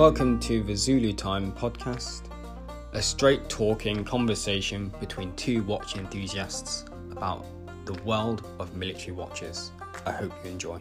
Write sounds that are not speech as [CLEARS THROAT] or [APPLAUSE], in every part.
Welcome to the Zulu Time podcast, a straight talking conversation between two watch enthusiasts about the world of military watches. I hope you enjoy.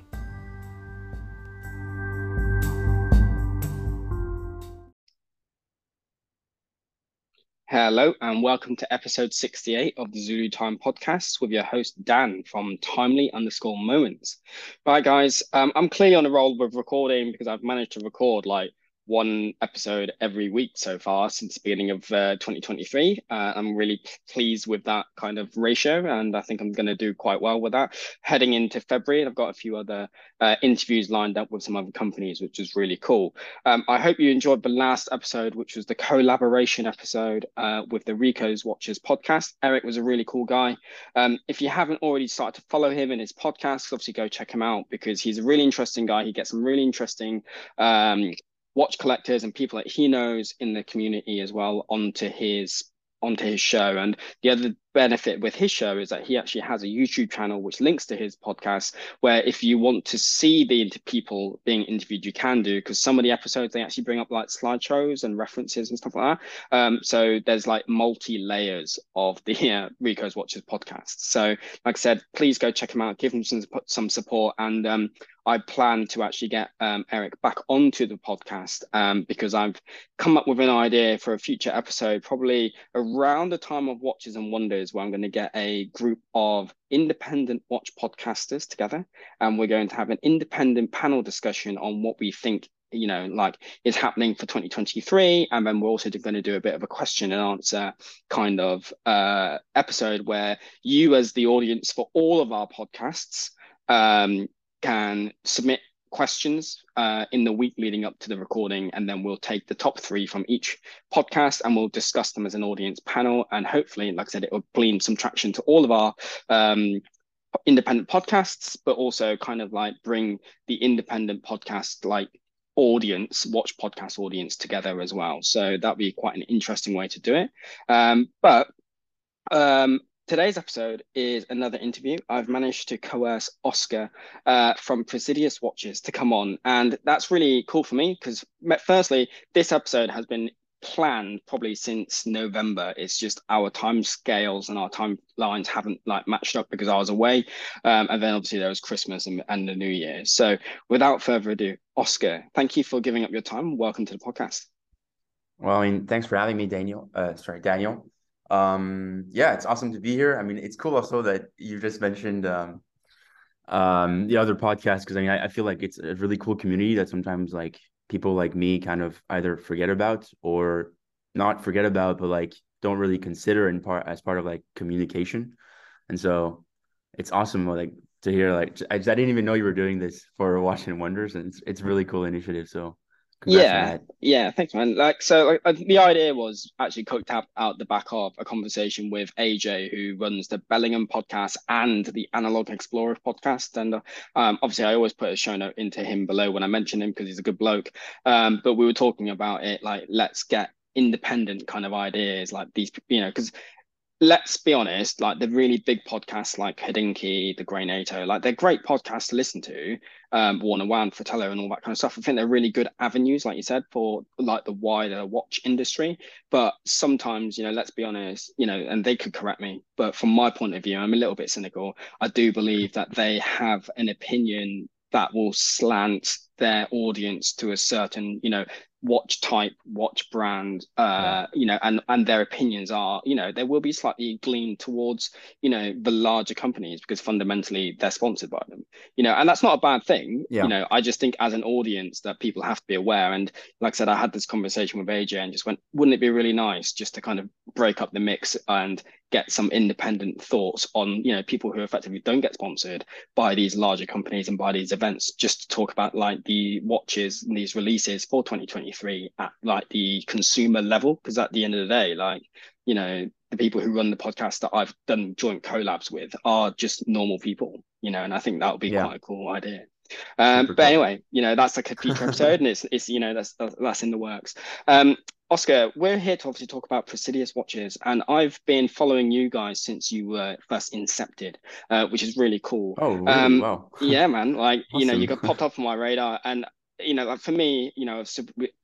Hello, and welcome to episode 68 of the Zulu Time podcast with your host, Dan from Timely underscore moments. Right, guys, um, I'm clearly on a roll with recording because I've managed to record like one episode every week so far since the beginning of uh, 2023. Uh, I'm really pleased with that kind of ratio, and I think I'm going to do quite well with that. Heading into February, I've got a few other uh, interviews lined up with some other companies, which is really cool. Um, I hope you enjoyed the last episode, which was the collaboration episode uh, with the Rico's Watches podcast. Eric was a really cool guy. Um, if you haven't already started to follow him in his podcast, obviously go check him out because he's a really interesting guy. He gets some really interesting um, watch collectors and people that he knows in the community as well onto his onto his show. And the other benefit with his show is that he actually has a YouTube channel which links to his podcast, where if you want to see the people being interviewed, you can do because some of the episodes they actually bring up like slideshows and references and stuff like that. Um, so there's like multi layers of the [LAUGHS] uh, Rico's Watches podcast. So like I said, please go check him out, give him some some support, and um, I plan to actually get um, Eric back onto the podcast um, because I've come up with an idea for a future episode, probably around the time of Watches and Wonders, where I'm going to get a group of independent watch podcasters together, and we're going to have an independent panel discussion on what we think you know like is happening for 2023 and then we're also going to do a bit of a question and answer kind of uh episode where you as the audience for all of our podcasts um can submit questions uh, in the week leading up to the recording, and then we'll take the top three from each podcast and we'll discuss them as an audience panel. And hopefully, like I said, it will glean some traction to all of our um, independent podcasts, but also kind of like bring the independent podcast like audience, watch podcast audience together as well. So that'd be quite an interesting way to do it. Um, but um, Today's episode is another interview. I've managed to coerce Oscar uh, from Praesidus Watches to come on, and that's really cool for me because, firstly, this episode has been planned probably since November. It's just our time scales and our timelines haven't like matched up because I was away, um, and then obviously there was Christmas and, and the New Year. So, without further ado, Oscar, thank you for giving up your time. Welcome to the podcast. Well, I mean, thanks for having me, Daniel. Uh, sorry, Daniel um yeah it's awesome to be here. I mean it's cool also that you just mentioned um um the other podcast because i mean I, I, feel like it's a really cool community that sometimes like people like me kind of either forget about or not forget about but like don't really consider in part as part of like communication. And so it's awesome like to hear like I, just, I didn't even know you were doing this for Watches and Wonders and it's, it's a really cool initiative so yeah yeah thanks man. Like so like, uh, the idea was actually cooked up out the back of a conversation with aj who runs the bellingham podcast and the analog explorer podcast. And uh, um, obviously i always put a show note into him below when i mention him because he's a good bloke. Um, but we were talking about it like let's get independent kind of ideas like these you know because let's be honest, like the really big podcasts like Hodinkee, the Grey NATO, like they're great podcasts to listen to. Um, Worn & Wound, Fratello, and all that kind of stuff. I think they're really good avenues, like you said, for like the wider watch industry. But sometimes, you know, let's be honest, you know, and they could correct me, but from my point of view, I'm a little bit cynical. I do believe that they have an opinion that will slant their audience to a certain, you know, watch type, watch brand, uh, yeah. you know, and and their opinions are, you know, they will be slightly gleaned towards, you know, the larger companies because fundamentally they're sponsored by them, you know, and that's not a bad thing. Yeah. You know, I just think as an audience that people have to be aware. And like I said, I had this conversation with AJ and just went, wouldn't it be really nice just to kind of break up the mix and get some independent thoughts on you know people who effectively don't get sponsored by these larger companies and by these events just to talk about like the watches and these releases for 2023 at like the consumer level because at the end of the day like you know the people who run the podcast that I've done joint collabs with are just normal people you know and I think that would be yeah. quite a cool idea um, but anyway, you know that's like a future [LAUGHS] episode, and it's it's you know that's that's in the works. Um, Oscar, we're here to obviously talk about Praesidus watches, and I've been following you guys since you were first incepted, uh, which is really cool. Oh, really? Um, wow. [LAUGHS] yeah, man. Like awesome. you know, you got popped up on my radar, and you know, like for me, you know,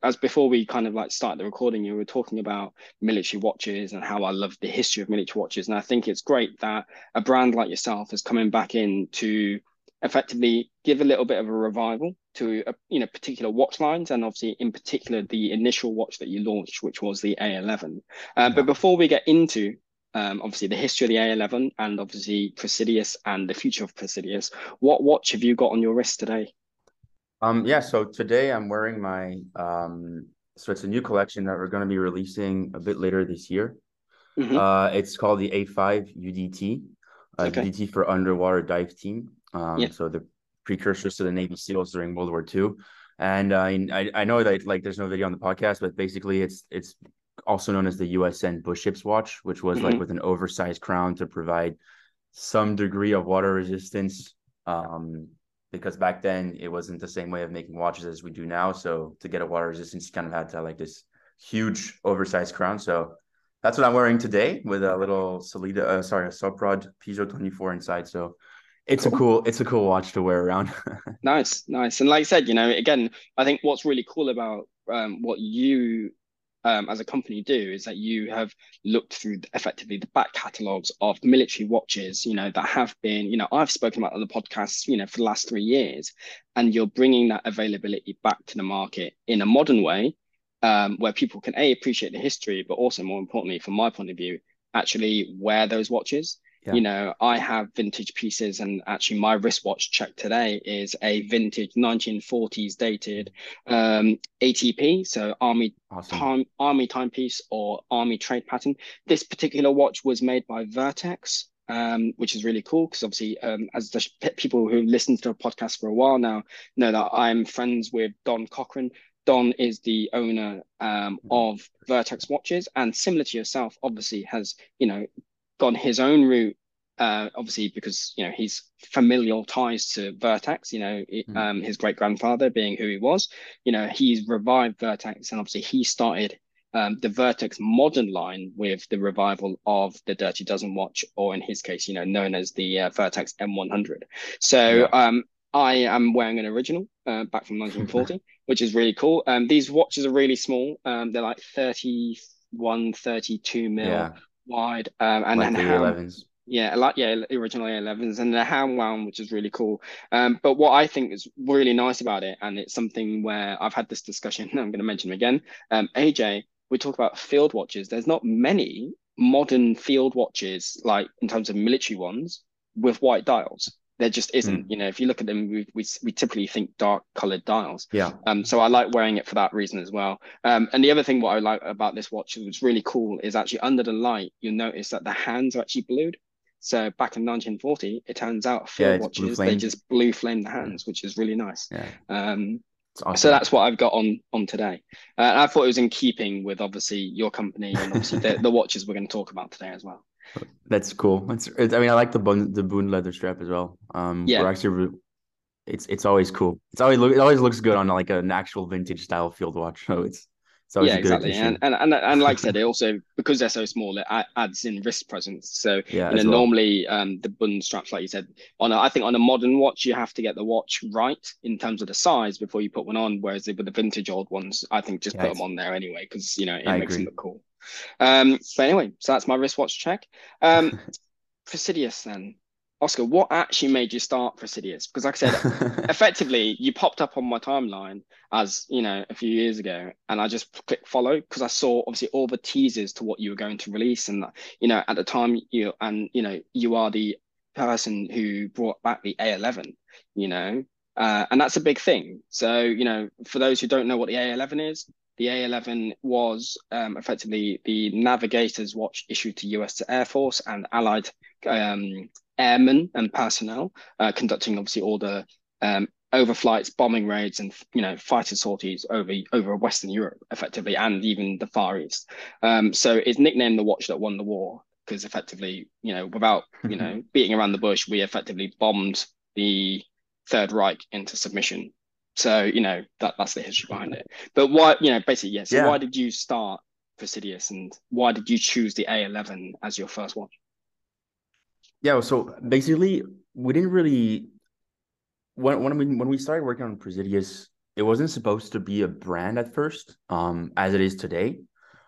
as before we kind of like start the recording, you were talking about military watches and how I love the history of military watches. And I think it's great that a brand like yourself is coming back in to effectively give a little bit of a revival to a, you know particular watch lines and obviously in particular the initial watch that you launched which was the A11 um, yeah. but before we get into um, obviously the history of the A11 and obviously Praesidus and the future of Praesidus what watch have you got on your wrist today um yeah so today I'm wearing my um so it's a new collection that we're going to be releasing a bit later this year mm-hmm. uh it's called the A5 UDT uh, okay. UDT for underwater dive team um, yeah. So the precursors to the Navy SEALs during World War II. And uh, I I know that like there's no video on the podcast, but basically it's it's also known as the USN BuShips watch, which was mm-hmm. like with an oversized crown to provide some degree of water resistance. Um, because back then it wasn't the same way of making watches as we do now. So to get a water resistance, you kind of had to have like this huge oversized crown. So that's what I'm wearing today with a little Sellita, uh, sorry, a Soprod Peugeot 24 inside. So it's cool. a cool it's a cool watch to wear around [LAUGHS] nice nice and like i said you know again i think what's really cool about um, what you um, as a company do is that you have looked through effectively the back catalogs of military watches, you know, that have been, you know, I've spoken about on the podcast, you know, for the last three years, and you're bringing that availability back to the market in a modern way, um, where people can a appreciate the history, but also more importantly, from my point of view, actually wear those watches. Yeah. You know, I have vintage pieces, and actually, my wristwatch check today is a vintage 1940s dated um, ATP, so Army awesome. time Army timepiece or Army trade pattern. This particular watch was made by Vertex, um, which is really cool because obviously, um, as the people who listen to the podcast for a while now know that I'm friends with Don Cochran. Don is the owner um, mm-hmm. of Vertex watches, and similar to yourself, obviously has you know gone his own route uh, obviously because you know he's familial ties to Vertex. You know, mm. um, his great grandfather being who he was. You know, he's revived Vertex, and obviously he started um, the Vertex modern line with the revival of the Dirty Dozen watch, or in his case, you know, known as the uh, Vertex M100. So yeah. um, I am wearing an original uh, back from 1940, [LAUGHS] which is really cool. Um, these watches are really small. Um, they're like 31, 32 mil. Yeah wide um, and like then the 11s. Yeah, like yeah, original A11s and the hand wound, which is really cool. Um, but what I think is really nice about it, and it's something where I've had this discussion, [LAUGHS] I'm going to mention again. Um, AJ, we talk about field watches. There's not many modern field watches, like in terms of military ones, with white dials. There just isn't. Mm. You know, if you look at them, we, we, we typically think dark colored dials. Yeah. Um. So I like wearing it for that reason as well. Um. And the other thing what I like about this watch, was really cool, is actually under the light, you'll notice that the hands are actually blued. So back in 1940, it turns out field yeah, watches they just blue flame the hands, which is really nice. Yeah. Um. Awesome. So that's what I've got on on today. Uh, I thought it was in keeping with obviously your company and obviously the, [LAUGHS] the watches we're going to talk about today as well. That's cool. It's, it's I mean, I like the bund, the Bund leather strap as well. Um, yeah. We're actually, it's it's always cool. It's always look it always looks good on like an actual vintage style field watch. So it's it's yeah, exactly. And, and and and like I said, [LAUGHS] it also because they're so small, it adds in wrist presence. So yeah, you know, well. normally um the bund straps, like you said, on a, I think on a modern watch, you have to get the watch right in terms of the size before you put one on. Whereas with the vintage old ones, I think just yeah, put them on there anyway because you know it I makes agree. them look cool. Um, but anyway, so that's my wristwatch check. Um, [LAUGHS] Praesidus then. Oscar, what actually made you start Praesidus? Because like I said, [LAUGHS] effectively you popped up on my timeline as, you know, a few years ago and I just clicked follow because I saw obviously all the teasers to what you were going to release. And, you know, at the time you, and, you know, you are the person who brought back the A11, you know, uh, and that's a big thing. So, you know, for those who don't know what the A11 is, the A11 was um, effectively the navigator's watch issued to US Air Force and Allied um, airmen and personnel, uh, conducting obviously all the um, overflights, bombing raids, and you know fighter sorties over over Western Europe, effectively, and even the Far East. Um, so it's nicknamed the watch that won the war because effectively, you know, without you know beating around the bush, we effectively bombed the Third Reich into submission so you know that that's the history behind it. But why you know basically yes. Yeah, so yeah. why did you start Praesidus and why did you choose the A11 as your first one? Yeah, so basically we didn't really when when we when we started working on Praesidus, it wasn't supposed to be a brand at first, um, as it is today.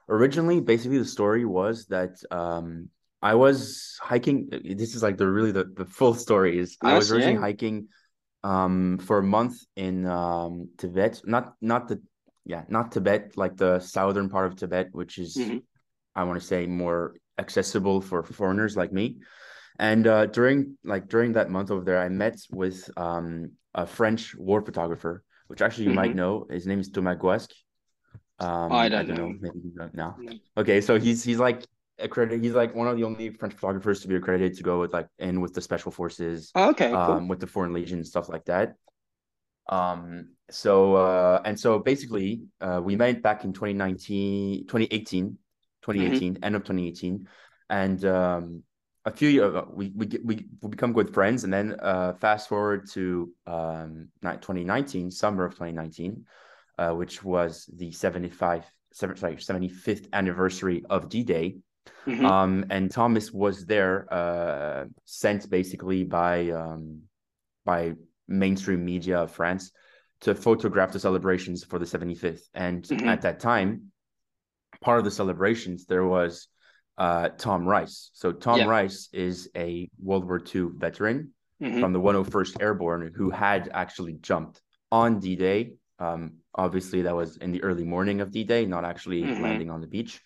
Originally, basically, the story was that um, I was hiking. This is like the really the, the full story is I was originally hiking um, for a month in um, Tibet, not not the yeah not Tibet like the southern part of Tibet, which is mm-hmm. I want to say more accessible for foreigners like me. And uh, during like during that month over there, I met with um, a French war photographer, which actually you mm-hmm. might know. His name is Thomas Goisque. Um, I don't, I don't know. know. Maybe you don't know. No. Okay, so he's he's like accredited. He's like one of the only French photographers to be accredited to go with like in with the special forces. Oh, okay, um, cool. with the Foreign Legion and stuff like that. Um. So uh, and so basically, uh, we met back in 2019, 2018, 2018, mm-hmm. end of 2018, and um, a few years uh, we we we we become good friends, and then uh, fast forward to um, 2019, summer of 2019, uh, which was the 75 seven, sorry 75th anniversary of D-Day. Mm-hmm. Um, and Thomas was there, uh, sent basically by um, by mainstream media of France to photograph the celebrations for the 75th. And mm-hmm. at that time, part of the celebrations there was uh, Tom Rice. So Tom yeah. Rice is a World War II veteran mm-hmm. from the 101st Airborne who had actually jumped on D-Day. Um, obviously, that was in the early morning of D-Day, not actually mm-hmm. landing on the beach.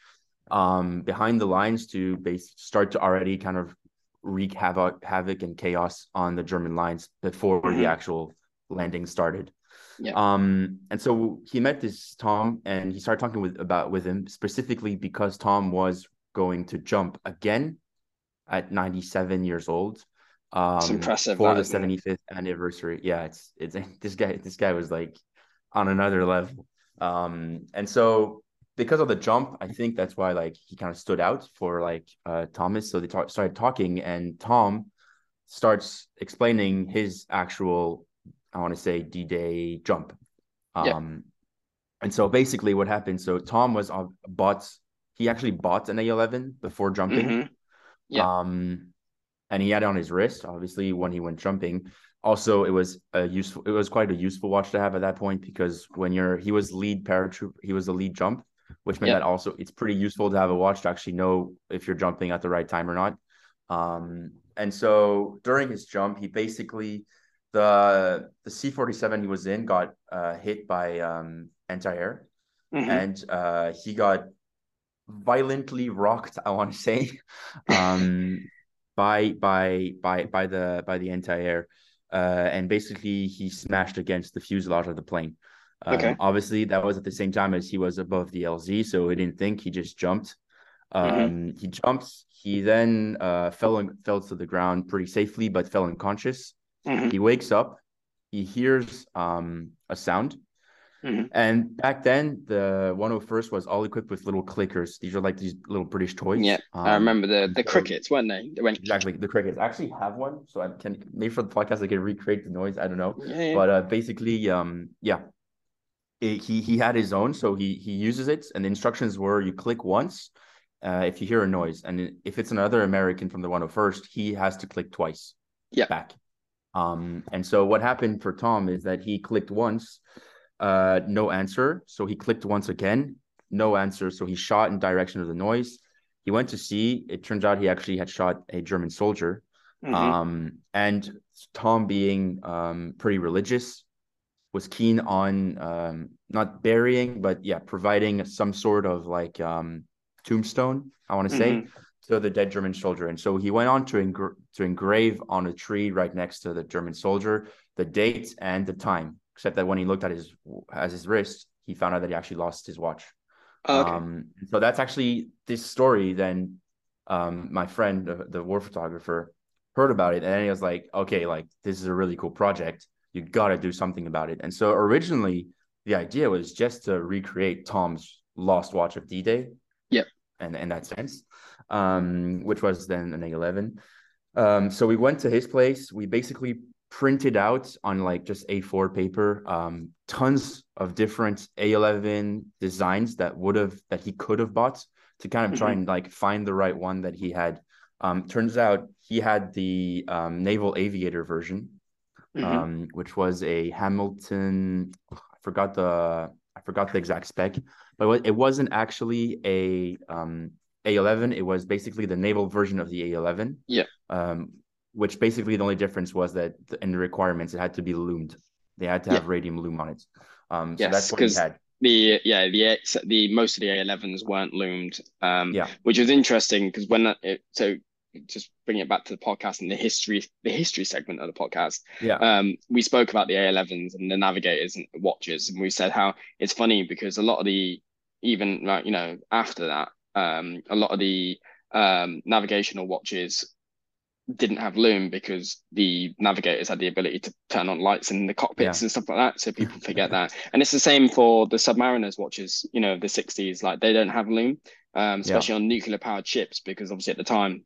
Um, behind the lines to base start to already kind of wreak havoc, havoc and chaos on the German lines before mm-hmm. the actual landing started. Yeah. Um, and so he met this Tom and he started talking with about with him specifically because Tom was going to jump again at 97 years old. Um, it's impressive for the 75th anniversary. Yeah, it's it's [LAUGHS] this guy. This guy was like on another level. Um, and so because of the jump, I think that's why like he kind of stood out for like uh Thomas. So they talk, started talking, and Tom starts explaining his actual, I want to say, D Day jump. Um, yeah. and so basically, what happened? So Tom was on bought he actually bought an A11 before jumping. Mm-hmm. Yeah. Um, and he had it on his wrist, obviously, when he went jumping. Also, it was a useful. It was quite a useful watch to have at that point because when you're, he was lead paratroop, he was the lead jump, which meant that also it's pretty useful to have a watch to actually know if you're jumping at the right time or not. Um, and so during his jump, he basically the the C forty seven he was in got uh, hit by um, anti air, mm-hmm. and uh, he got violently rocked. I want to say, [LAUGHS] um, by by by by the by the anti-air, uh, and basically he smashed against the fuselage of the plane. Um, okay. Obviously, that was at the same time as he was above the LZ, so he didn't think. He just jumped. Mm-hmm. Um, mm-hmm. He jumps. He then uh, fell and fell to the ground pretty safely, but fell unconscious. Mm-hmm. He wakes up. He hears um, a sound Mm-hmm. And back then, the 101st was all equipped with little clickers. These are like these little British toys. Yeah, um, I remember the the crickets, weren't they? they went... Exactly, the crickets. I actually have one, so I can maybe for the podcast I can recreate the noise. I don't know, yeah, yeah. but uh, basically, um, yeah, it, he he had his own, so he he uses it, and the instructions were you click once. Uh, if you hear a noise, and if it's another American from the 101st, he has to click twice. Yeah. Back. Um, and so what happened for Tom is that he clicked once, uh, no answer. So he clicked once again, no answer. So he shot in direction of the noise. He went to see. It turns out he actually had shot a German soldier. Mm-hmm. Um, and Tom, being um, pretty religious, was keen on um, not burying, but yeah, providing some sort of like um, tombstone. I want to say mm-hmm. to the dead German soldier. And so he went on to engra- to engrave on a tree right next to the German soldier the date and the time except that when he looked at his as his wrist, he found out that he actually lost his watch. Oh, okay. Um, so that's actually this story. Then um, my friend, the, the war photographer, heard about it, and he was like, "Okay, like this is a really cool project. You got to do something about it." And so originally, the idea was just to recreate Tom's lost watch of D-Day. Yep. And in that sense, um, which was then an A11. Um, so we went to his place. We basically printed out on like just A4 paper, um, tons of different A11 designs that would have that he could have bought to kind of try mm-hmm. and like find the right one that he had. Um, turns out he had the um, naval aviator version, mm-hmm. um, which was a Hamilton. I forgot the I forgot the exact spec, but it wasn't actually a um, A11. It was basically the naval version of the A11. Yeah. Um, which basically the only difference was that in the requirements it had to be loomed. They had to have yeah. radium loom on it. Um, so yes, that's what we had. The yeah the the most of the A11s weren't loomed. Um, yeah, which was interesting because when that, it, so just bring it back to the podcast and the history the history segment of the podcast yeah um we spoke about the a11s and the navigators and watches and we said how it's funny because a lot of the even like you know after that um a lot of the um navigational watches didn't have loom because the navigators had the ability to turn on lights in the cockpits yeah. and stuff like that so people forget that and it's the same for the submariners watches you know the 60s like they don't have loom um, especially yeah. on nuclear powered ships because obviously at the time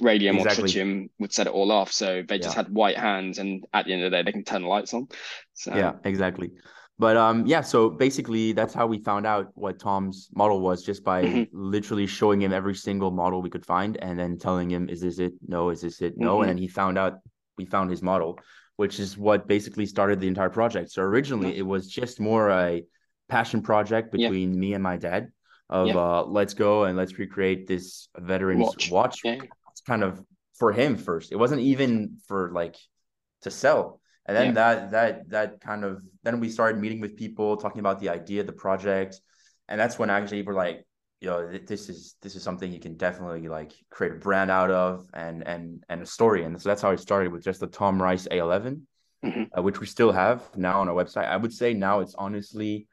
radium exactly. or tritium would set it all off. So they just yeah. had white hands, and at the end of the day, they can turn the lights on. So yeah, exactly. But um, yeah. So basically, that's how we found out what Tom's model was, just by mm-hmm. literally showing him every single model we could find, and then telling him, "Is this it? No. Is this it? No." Mm-hmm. And then he found out we found his model, which is what basically started the entire project. So originally, it was just more a passion project between yeah. me and my dad of yeah. uh, let's go and let's recreate this veterans watch, watch yeah kind of for him first. It wasn't even for like to sell. And then yeah. that that that kind of then we started meeting with people, talking about the idea, the project, and that's when actually we're like, you know, this is this is something you can definitely like create a brand out of and and and a story. And so that's how it started with just the Tom Rice A11, mm-hmm. uh, which we still have now on our website. I would say now it's honestly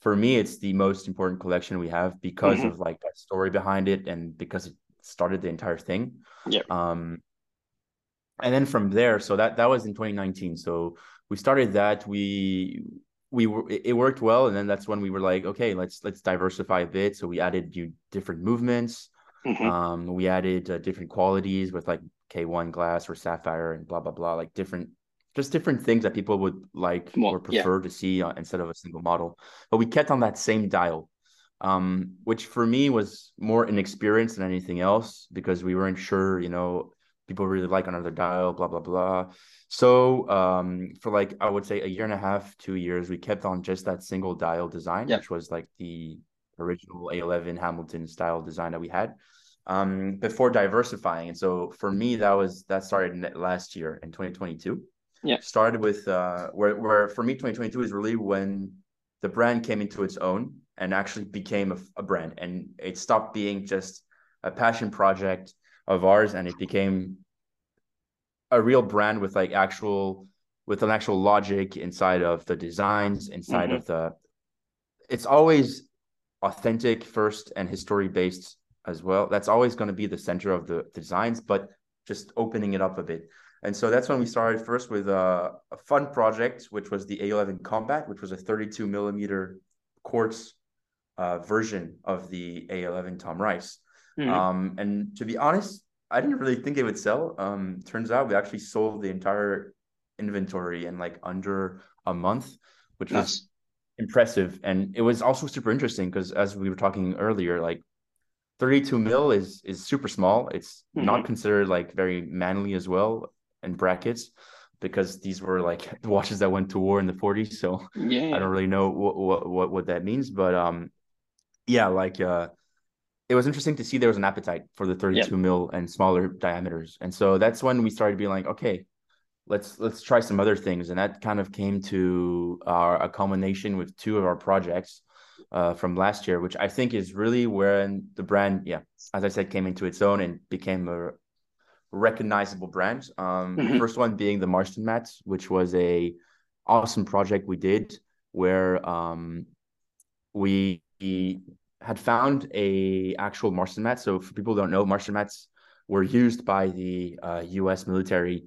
for me it's the most important collection we have because mm-hmm. of like that story behind it and because it started the entire thing. Yeah. Um, and then from there, so that that was in 2019. So we started that. We we were it worked well, and then that's when we were like, okay, let's let's diversify a bit. So we added new different movements. Mm-hmm. Um, we added uh, different qualities with like K1 glass or sapphire and blah blah blah, like different just different things that people would like well, or prefer yeah. to see uh, instead of a single model. But we kept on that same dial um, which for me was more inexperienced than anything else because we weren't sure, you know, people really like another dial, blah, blah, blah. So um, for like, I would say a year and a half, two years, we kept on just that single dial design, yeah. which was like the original A11 Hamilton style design that we had um, before diversifying. And so for me, that was, that started last year in 2022. Yeah. Started with, uh, where, where for me, 2022 is really when the brand came into its own and actually became a, a brand. And it stopped being just a passion project of ours and it became a real brand with like actual with an actual logic inside of the designs inside mm-hmm. of the it's always authentic first and history based as well. That's always going to be the center of the designs but just opening it up a bit. And so that's when we started first with a, a fun project which was the a11 combat which was a 32 millimeter quartz uh, version of the A11 Tom Rice. Mm-hmm. Um, and to be honest, I didn't really think it would sell. Um, turns out we actually sold the entire inventory in like under a month, which nice. was impressive. And it was also super interesting because as we were talking earlier, like 32 mil is is super small. It's mm-hmm. not considered like very manly as well in brackets because these were like [LAUGHS] watches that went to war in the 40s. So yeah, I don't really know what what what, that means, but um, yeah, like uh, it was interesting to see there was an appetite for the 32 yep. mil and smaller diameters, and so that's when we started being like, okay, let's let's try some other things, and that kind of came to our a culmination with two of our projects uh, from last year, which I think is really when the brand, yeah, as I said, came into its own and became a recognizable brand. Um, mm-hmm. First one being the Marston mats, which was a awesome project we did where um, we had found a actual Marston mat. So for people who don't know, Marston mats were used by the uh, U.S. military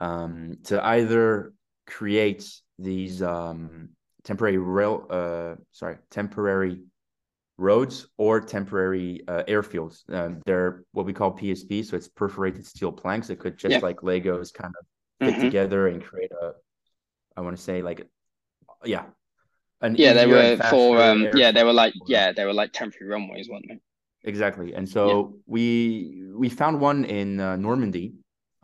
um, to either create these um, temporary rail, uh, sorry, temporary roads or temporary uh, airfields. Um, they're what we call PSP, so it's perforated steel planks. It could just yeah. like Legos kind of fit mm-hmm. together and create a, I want to say like, yeah, yeah, they were for um, yeah, they were like yeah, they were like temporary runways, weren't they? Exactly, and so yeah. we we found one in uh, Normandy,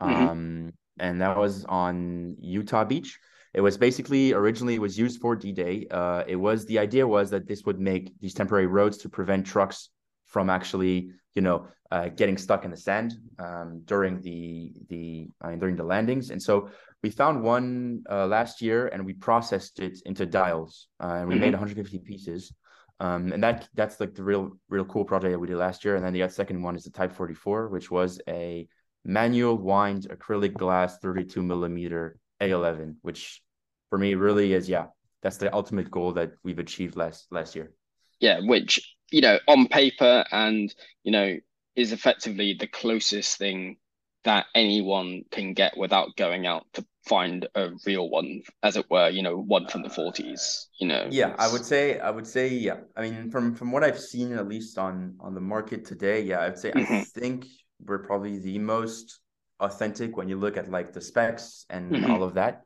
mm-hmm. um, and that was on Utah Beach. It was basically originally it was used for D-Day. Uh, it was the idea was that this would make these temporary roads to prevent trucks from actually, you know, uh, getting stuck in the sand um, during the the I mean, during the landings. And so we found one uh, last year, and we processed it into dials, uh, and we mm-hmm. made 150 pieces. Um, and that that's like the real real cool project that we did last year. And then the second one is the Type 44, which was a manual wind acrylic glass 32 millimeter A11, which for me really is yeah, that's the ultimate goal that we've achieved last last year. Yeah, which you know on paper and you know is effectively the closest thing that anyone can get without going out to find a real one, as it were, you know, one from the 40s, you know. Yeah, I would say I would say yeah. I mean from from what I've seen at least on on the market today, yeah, I'd say mm-hmm. I think we're probably the most authentic when you look at like the specs and mm-hmm. all of that.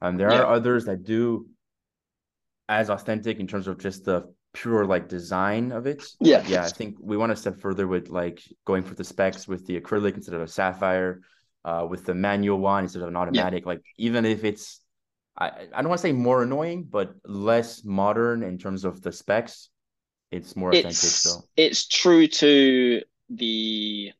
Um there yeah. are others that do as authentic in terms of just the pure like design of it. Yeah. Yeah. I think we want to step further with like going for the specs with the acrylic instead of a sapphire, uh, with the manual one instead of an automatic. Yeah. Like even if it's I, I don't want to say more annoying, but less modern in terms of the specs, it's more authentic. It's, so it's true to the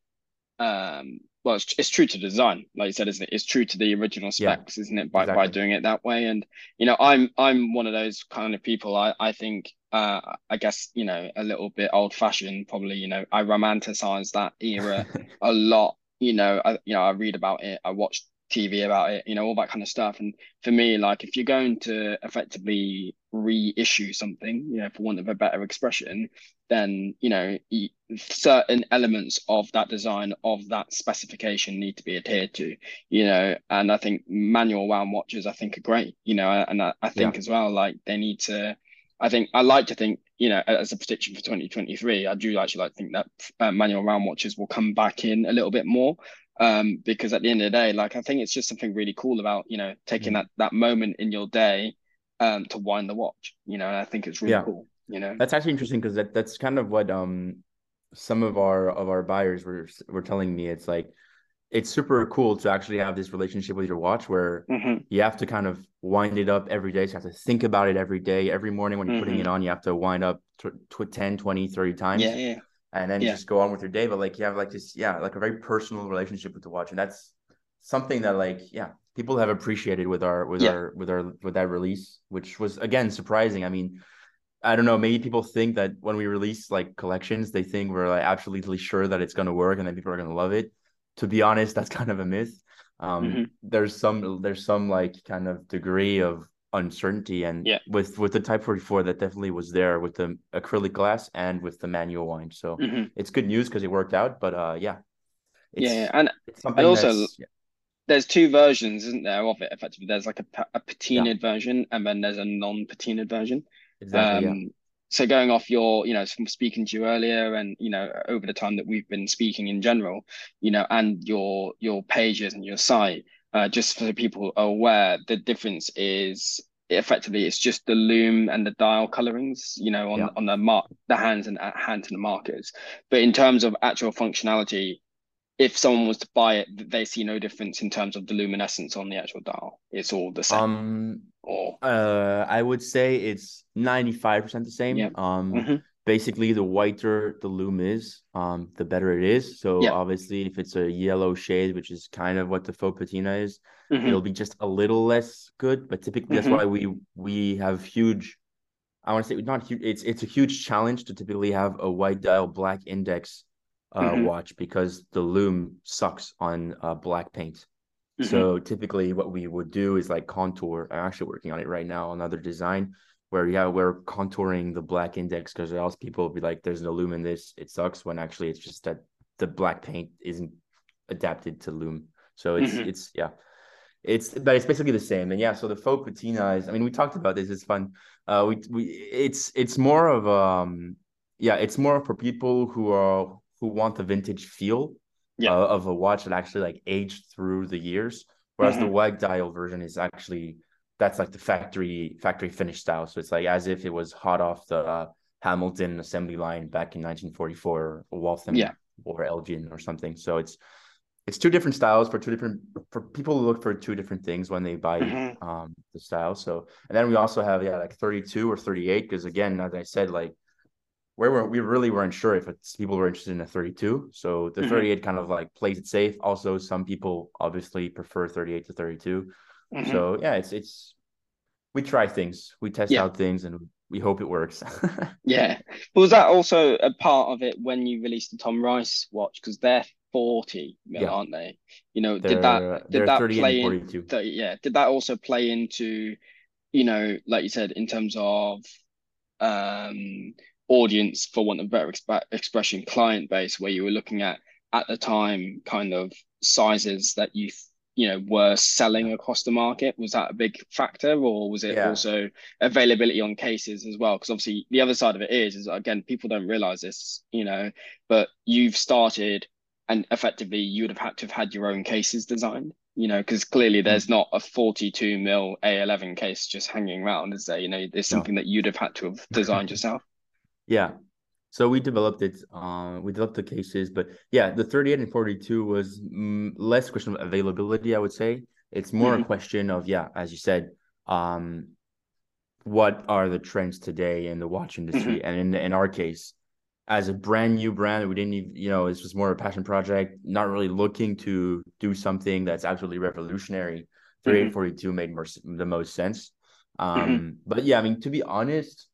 um well, it's, it's true to design, like you said, isn't it? It's true to the original specs, yeah, isn't it? By exactly. by doing it that way, and you know, I'm I'm one of those kind of people. I I think, uh, I guess you know, a little bit old fashioned, probably. You know, I romanticize that era [LAUGHS] a lot. You know, I you know, I read about it, I watch TV about it, you know, all that kind of stuff. And for me, like if you're going to effectively reissue something, you know, for want of a better expression, then you know certain elements of that design of that specification need to be adhered to you know and i think manual wound watches i think are great you know and i, I think yeah. as well like they need to i think i like to think you know as a prediction for 2023 i do actually like to think that uh, manual round watches will come back in a little bit more um because at the end of the day like i think it's just something really cool about you know taking mm. that that moment in your day um to wind the watch you know and i think it's really yeah. cool you know that's actually interesting because that, that's kind of what um some of our of our buyers were were telling me it's like it's super cool to actually have this relationship with your watch where mm-hmm. you have to kind of wind it up every day so you have to think about it every day every morning when you're mm-hmm. putting it on you have to wind up tw- tw- 10 20 30 times yeah, yeah. And then yeah. just go on with your day but like you have like this yeah like a very personal relationship with the watch and that's something that like yeah people have appreciated with our with yeah. our with our with that release which was again surprising i mean I don't know. Maybe people think that when we release like collections, they think we're like absolutely sure that it's going to work and then people are going to love it. To be honest, that's [LAUGHS] kind of a myth. Um, mm-hmm. There's some there's some like kind of degree of uncertainty, and yeah. with with the Type 44, that definitely was there with the acrylic glass and with the manual wind. So mm-hmm. it's good news because it worked out. But uh, yeah, yeah, and, and also. Yeah. There's two versions, isn't there, of it? Effectively, there's like a, a patinaed yeah. version, and then there's a non-patinaed version. Exactly. Um. So going off your, you know, from speaking to you earlier, and you know, over the time that we've been speaking in general, you know, and your your pages and your site, uh, just for people aware, the difference is effectively it's just the loom and the dial colorings you know on yeah. on the mark the hands and uh, hands and the markers but in terms of actual functionality if someone was to buy it they see no difference in terms of the luminescence on the actual dial it's all the same um or uh, I would say it's ninety five percent the same. Yeah. Um, mm-hmm. Basically, the whiter the lume is, um, the better it is. So yeah. obviously, if it's a yellow shade, which is kind of what the faux patina is, mm-hmm. it'll be just a little less good. But typically, mm-hmm. that's why we we have huge. I want to say not huge. It's it's a huge challenge to typically have a white dial black index uh, mm-hmm. watch because the lume sucks on uh, black paint. Mm-hmm. So typically what we would do is like contour. I'm actually working on it right now, another design where yeah, we're contouring the black index because else people will be like, there's no lume in this, it sucks when actually it's just that the black paint isn't adapted to lume. So it's mm-hmm. it's yeah. It's but it's basically the same. And yeah, so the faux patina is I mean we talked about this, it's fun. Uh we we it's it's more of um yeah, it's more for people who are who want the vintage feel yeah. uh, of a watch that actually like aged through the years. Whereas mm-hmm. the white dial version is actually that's like the factory factory finish style. So it's like as if it was hot off the uh, Hamilton assembly line back in 1944 or Waltham yeah. or Elgin or something. So it's it's two different styles for two different for people who look for two different things when they buy mm-hmm. um the style. So and then we also have yeah like 32 or 38 because again as I said like where we're, we really weren't sure if it's people were interested in a 32. So the mm-hmm. 38 kind of like plays it safe. Also, some people obviously prefer 38 to 32. Mm-hmm. So yeah, it's it's we try things, we test yeah. out things, and we hope it works. [LAUGHS] yeah. But was that also a part of it when you released the Tom Rice watch? Because they're 40 yeah. aren't they? You know, they're, did that did that play in, 30, yeah, did that also play into, you know, like you said, in terms of um audience for want of better exp- expression client base where you were looking at at the time kind of sizes that you you know were selling across the market? Was that a big factor or was it yeah. also availability on cases as well? Because obviously the other side of it is is again people don't realize this you know but you've started and effectively you would have had to have had your own cases designed you know because clearly hmm. there's not a 42 mil a11 case just hanging around is there? You know there's something that you'd have had to have [LAUGHS] designed yourself. Yeah so we developed it. Uh, we developed the cases, but yeah, the 38 and 42 was mm, less question of availability. I would say it's more mm-hmm. a question of yeah, as you said, um, what are the trends today in the watch industry? Mm-hmm. And in in our case, as a brand new brand, we didn't even you know it's just more a passion project, not really looking to do something that's absolutely revolutionary. 38 mm-hmm. 42 made more the most sense. Mm-hmm. Um, but yeah, I mean to be honest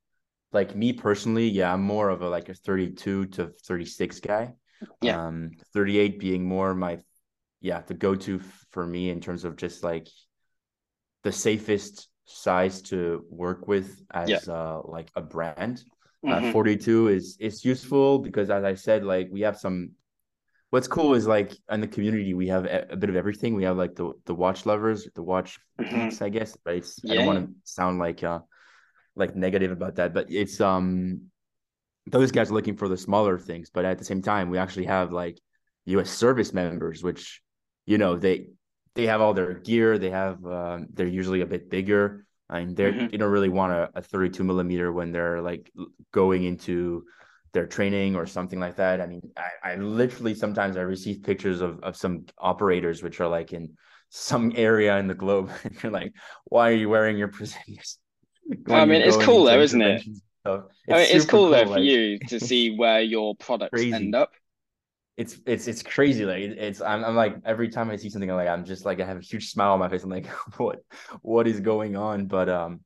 like me personally, yeah, I'm more of a like a 32 to 36 guy. Yeah. Um, 38 being more my yeah, the go-to for me in terms of just like the safest size to work with as yeah. uh like a brand. Uh, mm-hmm. Uh, 42 is is useful because as I said, like we have some what's cool is like in the community we have a, a bit of everything. We have like the the watch lovers, the watch mm-hmm. I guess, but it's yeah. I don't want to sound like uh like negative about that, but it's um those guys are looking for the smaller things. But at the same time, we actually have like U.S. service members, which you know they they have all their gear. They have um, they're usually a bit bigger. I mean, they're mm-hmm. you don't really want a, a 32 millimeter when they're like going into their training or something like that. I mean, I, I literally sometimes I receive pictures of of some operators which are like in some area in the globe, [LAUGHS] and you're like, why are you wearing your [LAUGHS] Precisions? I mean, it's cool though, isn't it? It's I mean, it's cool, cool though like... for you to [LAUGHS] see where your products end up. It's it's it's crazy. Like it's I'm, I'm like every time I see something, I'm like I'm just like I have a huge smile on my face. I'm like, [LAUGHS] what what is going on? But um,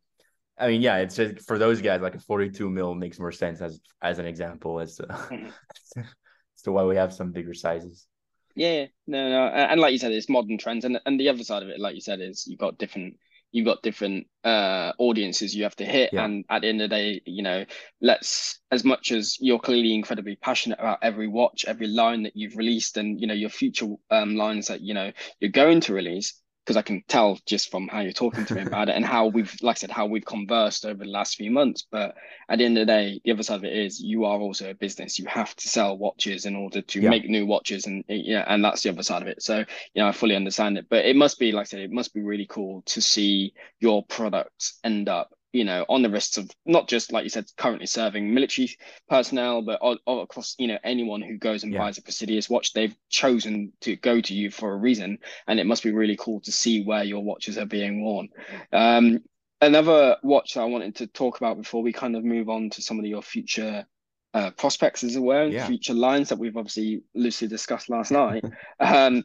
I mean, yeah, it's just for those guys like a 42 mil makes more sense as as an example as to, mm-hmm. [LAUGHS] as to why we have some bigger sizes. Yeah, no, no, and like you said, it's modern trends, and and the other side of it, like you said, is you've got different you've got different uh audiences you have to hit yeah. and at the end of the day you know let's as much as you're clearly incredibly passionate about every watch every line that you've released and you know your future um lines that you know you're going to release because I can tell just from how you're talking to me about it and how we've, like I said, how we've conversed over the last few months. But at the end of the day, the other side of it is you are also a business. You have to sell watches in order to yeah. make new watches, and yeah, and that's the other side of it. So you know, I fully understand it. But it must be, like I said, it must be really cool to see your products end up you know, on the wrists of not just like you said, currently serving military personnel, but all, all across, you know, anyone who goes and yeah. buys a Praesidus watch, they've chosen to go to you for a reason, and it must be really cool to see where your watches are being worn. Um, another watch I wanted to talk about before we kind of move on to some of your future uh, prospects, as it were, yeah. future lines that we've obviously loosely discussed last night. [LAUGHS] um,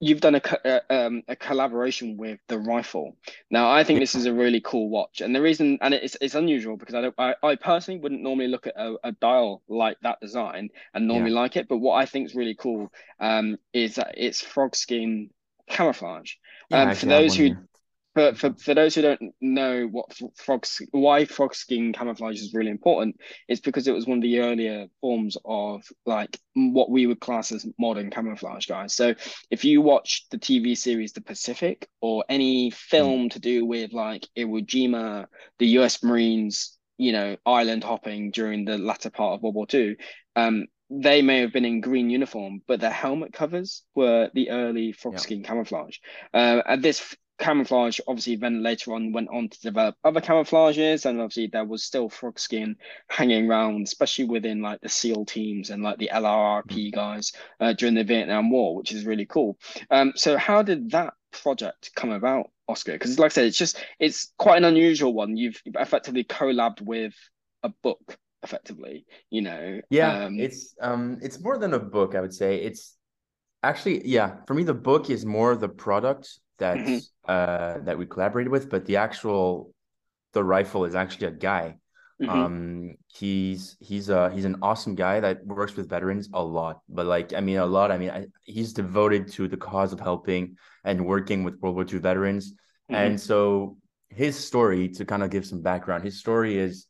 you've done a, a, uh, um, a collaboration with the rifle. Now, I think this is a really cool watch, and the reason, and it's it's unusual because I don't, I, I personally wouldn't normally look at a, a dial like that design and normally yeah. like it, but what I think is really cool um, is that it's frog skin camouflage. Yeah, um, for those who for, for, for those who don't know what frog why frog skin camouflage is really important it's because it was one of the earlier forms of like what we would class as modern camouflage guys so if you watch the tv series the pacific or any film mm. to do with like iwo jima the us marines you know island hopping during the latter part of world war ii um they may have been in green uniform, but their helmet covers were the early frog skin camouflage. Uh, and this camouflage obviously then later on went on to develop other camouflages and obviously there was still frog skin hanging around especially within like the seal teams and like the lrrp mm-hmm. guys uh, during the vietnam war which is really cool. Um so how did that project come about oscar? Because like i said it's just it's quite an unusual one. You've effectively collabed with a book effectively you know yeah um, it's um it's more than a book i would say. It's actually yeah for me the book is more the product that mm-hmm. uh, that we collaborated with, but the actual the rifle is actually a guy. Mm-hmm. Um, he's he's a he's an awesome guy that works with veterans a lot. But like, I mean, a lot. I mean, I, he's devoted to the cause of helping and working with World War II veterans. Mm-hmm. And so his story, to kind of give some background, his story is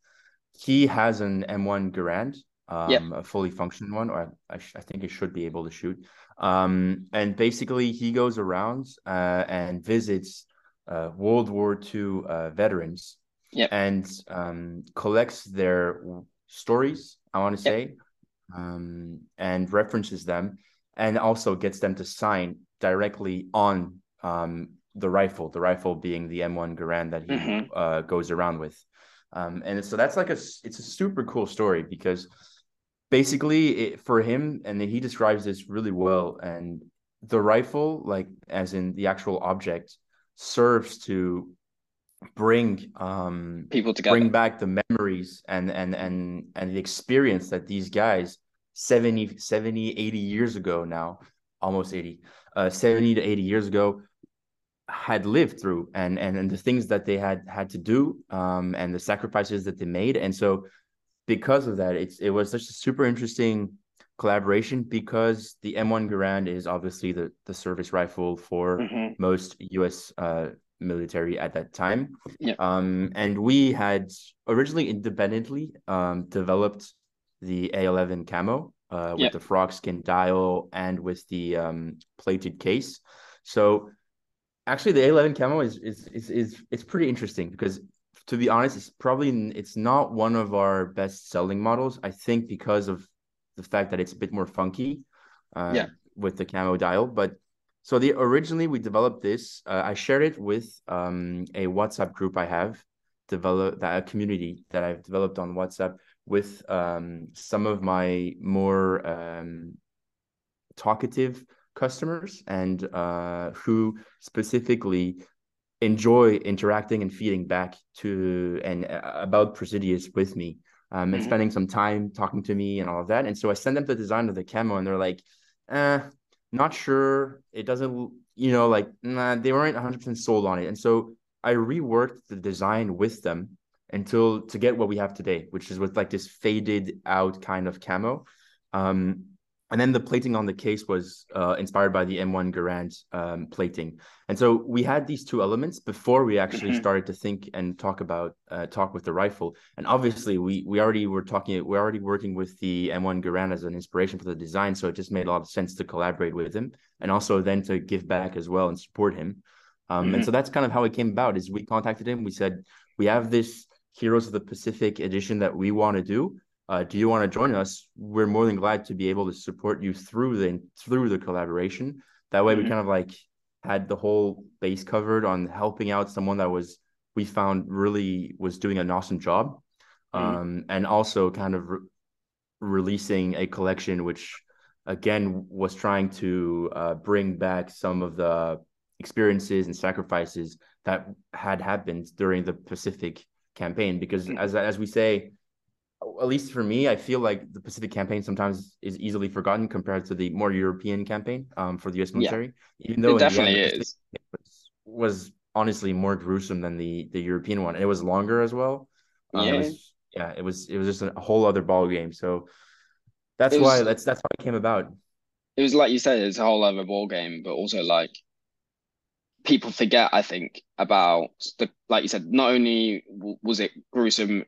he has an M1 Garand, um, yep. a fully functioning one, or I, I, think he should be able to shoot. Um, and basically, he goes around uh, and visits uh, World War II uh, veterans yep. and um, collects their stories, I want to say, yep. um, and references them, and also gets them to sign directly on um, the rifle, the rifle being the M1 Garand that he mm-hmm. Uh, goes around with. Um, and so that's like a it's a super cool story because basically it, for him and he describes this really well and the rifle like as in the actual object serves to bring um people together. bring back the memories and and and and the experience that these guys 70 70 80 years ago now almost 80 uh 70 to 80 years ago had lived through and and and the things that they had had to do um and the sacrifices that they made. And so because of that, it's it was such a super interesting collaboration because the M1 Garand is obviously the the service rifle for mm-hmm. most U.S. Uh, military at that time. Yeah. Um, and we had originally independently um, developed the A11 camo uh, with the frog skin dial and with the um, plated case. So actually, the A11 camo is is is is it's pretty interesting because to be honest, it's probably it's not one of our best selling models. I think because of the fact that it's a bit more funky, uh, yeah, with the camo dial. But so the originally we developed this. Uh, I shared it with um, a WhatsApp group I have developed that a community that I've developed on WhatsApp with um, some of my more um, talkative customers and uh, who specifically enjoy interacting and feeding back to and uh, about Praesidus with me um, and mm-hmm. spending some time talking to me and all of that. And so I send them the design of the camo and they're like, eh, not sure. It doesn't, you know, like, nah, they weren't 100% sold on it. And so I reworked the design with them until to get what we have today, which is with like this faded out kind of camo. Um, and then the plating on the case was uh, inspired by the M1 Garand um, plating. And so we had these two elements before we actually mm-hmm. started to think and talk about uh, talk with the rifle. And obviously, we we already were talking. We're already working with the M1 Garand as an inspiration for the design. So it just made a lot of sense to collaborate with him, and also then to give back as well and support him. Um, mm-hmm. And so that's kind of how it came about. Is we contacted him. We said we have this Heroes of the Pacific edition that we want to do uh, do you want to join us? We're more than glad to be able to support you through the through the collaboration. That way, mm-hmm. we kind of like had the whole base covered on helping out someone that was we found really was doing an awesome job, mm-hmm. um, and also kind of re- releasing a collection which again was trying to uh, bring back some of the experiences and sacrifices that had happened during the Pacific campaign. Because mm-hmm. as as we say at least for me, I feel like the Pacific campaign sometimes is easily forgotten compared to the more European campaign um, for the U.S. military. Yeah. Even though it definitely end, is was, was, honestly more gruesome than the the European one, and it was longer as well. Um, yeah, it was, yeah, it was it was just a whole other ball game. So that's was, why that's that's how it came about. It was like you said, it's a whole other ball game, but also like people forget, I think, about the like you said. Not only was it gruesome,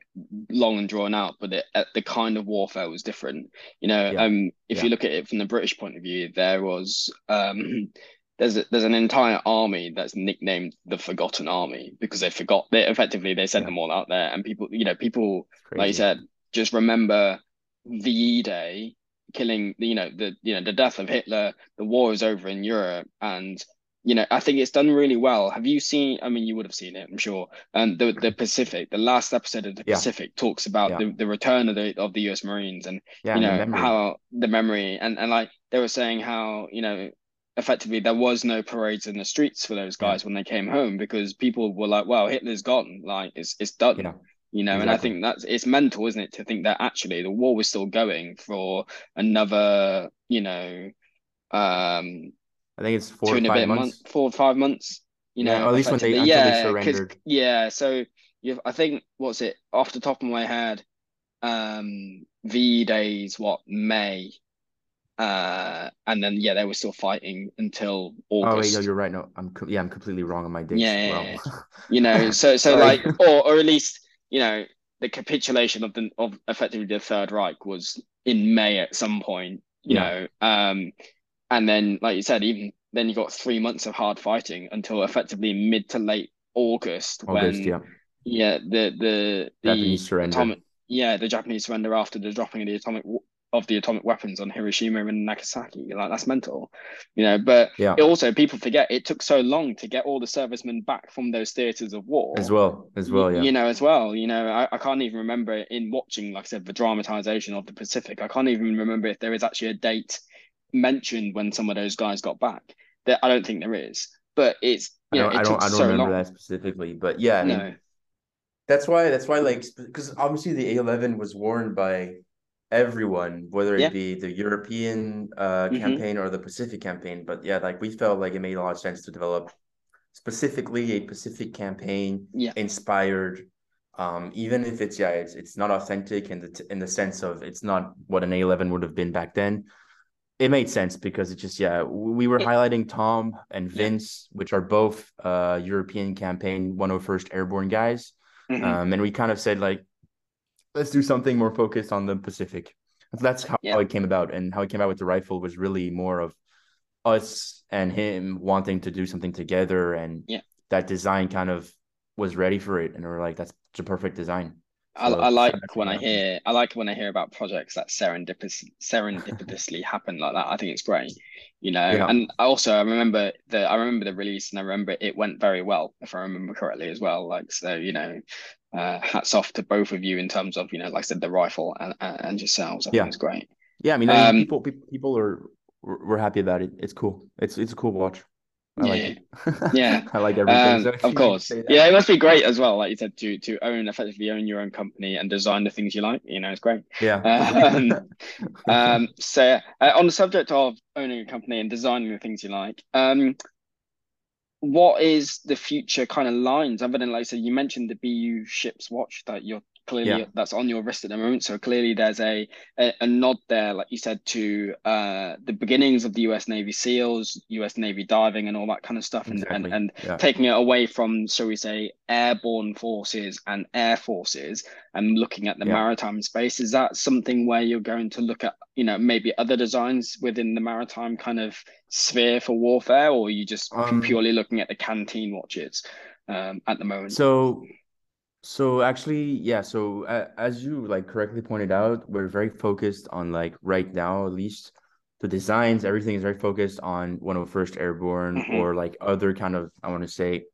long and drawn out, but it, uh, the kind of warfare was different. You know, yeah. um, if yeah. you look at it from the British point of view, there was um, [CLEARS THROAT] there's a, there's an entire army that's nicknamed the Forgotten Army because they forgot. They effectively they sent yeah. them all out there, and people, you know, people like you said, just remember VE Day killing you know the you know the death of Hitler. The war is over in Europe, and you know, I think it's done really well. Have you seen? I mean, you would have seen it, I'm sure. And um, the the Pacific, the last episode of the yeah. Pacific talks about yeah. the, the return of the of the U.S. Marines and yeah, you know the how the memory and and like they were saying how you know effectively there was no parades in the streets for those guys when they came home because people were like, well, Hitler's gone, like it's it's done. You know, exactly. and I think that's it's mental, isn't it, to think that actually the war was still going for another, you know, um I think it's four or five months. Month, four or five months. You know, yeah, at least when they yeah, they surrendered. Yeah, so you I think what's it off the top of my head, um, V days what May, uh, and then yeah, they were still fighting until August. Oh, no, you're right. No, I'm yeah, I'm completely wrong on my dates. Yeah, well. yeah, yeah. [LAUGHS] you know, so so like, or or at least you know, the capitulation of the of effectively the Third Reich was in May at some point. You yeah. know, um, and then like you said, even then you got three months of hard fighting until effectively mid to late August, August when yeah. yeah the the the Japanese surrender. Atomic, yeah, the Japanese surrender after the dropping of the atomic of the atomic weapons on Hiroshima and Nagasaki. Like that's mental, you know. But yeah. also people forget it took so long to get all the servicemen back from those theaters of war as well. As well, yeah. You know, as well. You know, I, I can't even remember in watching, like I said, the dramatization of the Pacific. I can't even remember if there is actually a date mentioned when some of those guys got back. That I don't think there is, but it's you I don't, know, I don't, I don't so remember long. that specifically, but yeah, I mean, no. that's why that's why like because obviously the A11 was worn by everyone, whether it yeah. be the European uh, mm-hmm. campaign or the Pacific campaign. But yeah, like we felt like it made a lot of sense to develop specifically a Pacific campaign yeah. inspired. Um, even if it's yeah, it's it's not authentic in the t- in the sense of it's not what an A11 would have been back then. It made sense because it just yeah, we were highlighting Tom and Vince, yeah. which are both uh European campaign 101st Airborne guys. Mm-hmm. Um, and we kind of said like let's do something more focused on the Pacific. That's how, yeah. how it came about, and how it came out with the rifle was really more of us and him wanting to do something together, and yeah. that design kind of was ready for it, and we are like, "That's the perfect design." I, I like when I hear I like when I hear about projects that serendipitous, serendipitously happen like that. I think it's great, you know. Yeah. And also I remember the I remember the release and I remember it went very well if I remember correctly as well. Like so, you know, uh, hats off to both of you in terms of you know, like I said, the rifle and and yourselves. I yeah. think it's great. Yeah, I mean, um, people people are we're happy about it. It's cool. It's it's a cool watch. I yeah. like it. [LAUGHS] yeah, I like everything. Um, so of course, yeah, it must be great as well. Like you said, to to own effectively own your own company and design the things you like. You know, it's great. Yeah. [LAUGHS] Um, um so uh, on the subject of owning a company and designing the things you like, um, what is the future kind of lines other than like said, you mentioned the BuShips watch that you're clearly yeah. that's on your wrist at the moment. So clearly there's a, a, a nod there, like you said, to uh, the beginnings of the US Navy SEALs, US Navy diving, and all that kind of stuff, and exactly. and, and yeah. taking it away from, shall we say, airborne forces and air forces, and looking at the yeah. maritime space. Is that something where you're going to look at, you know, maybe other designs within the maritime kind of sphere for warfare, or are you just um, purely looking at the canteen watches um, at the moment? So so actually, yeah. So uh, as you like correctly pointed out, we're very focused on like right now, at least the designs. Everything is very focused on 101st Airborne mm-hmm. or like other kind of I want to say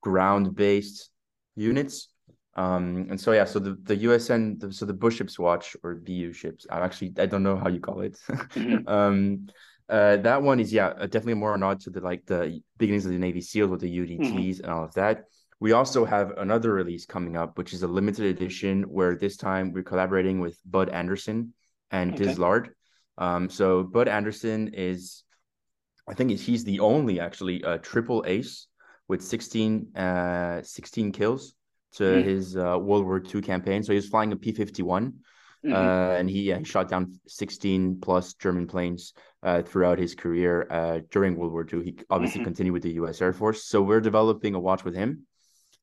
ground based units. Um, and so yeah, so the the USN, the, so the Bush ships watch or BuShips. I actually I don't know how you call it. mm-hmm. [LAUGHS] um, uh, that one is yeah, definitely more a nod to the like the beginnings of the Navy SEALs with the UDTs mm-hmm. and all of that. We also have another release coming up, which is a limited edition where this time we're collaborating with Bud Anderson and okay. Diz Laird. Um, so Bud Anderson is, I think he's the only actually uh, triple ace with 16, uh, 16 kills to mm. his uh, World War II campaign. So he was flying a P 51. Mm-hmm. Uh, and he, yeah, he shot down 16 plus German planes uh, throughout his career uh, during World War II. He obviously mm-hmm. continued with the U.S. Air Force. So we're developing a watch with him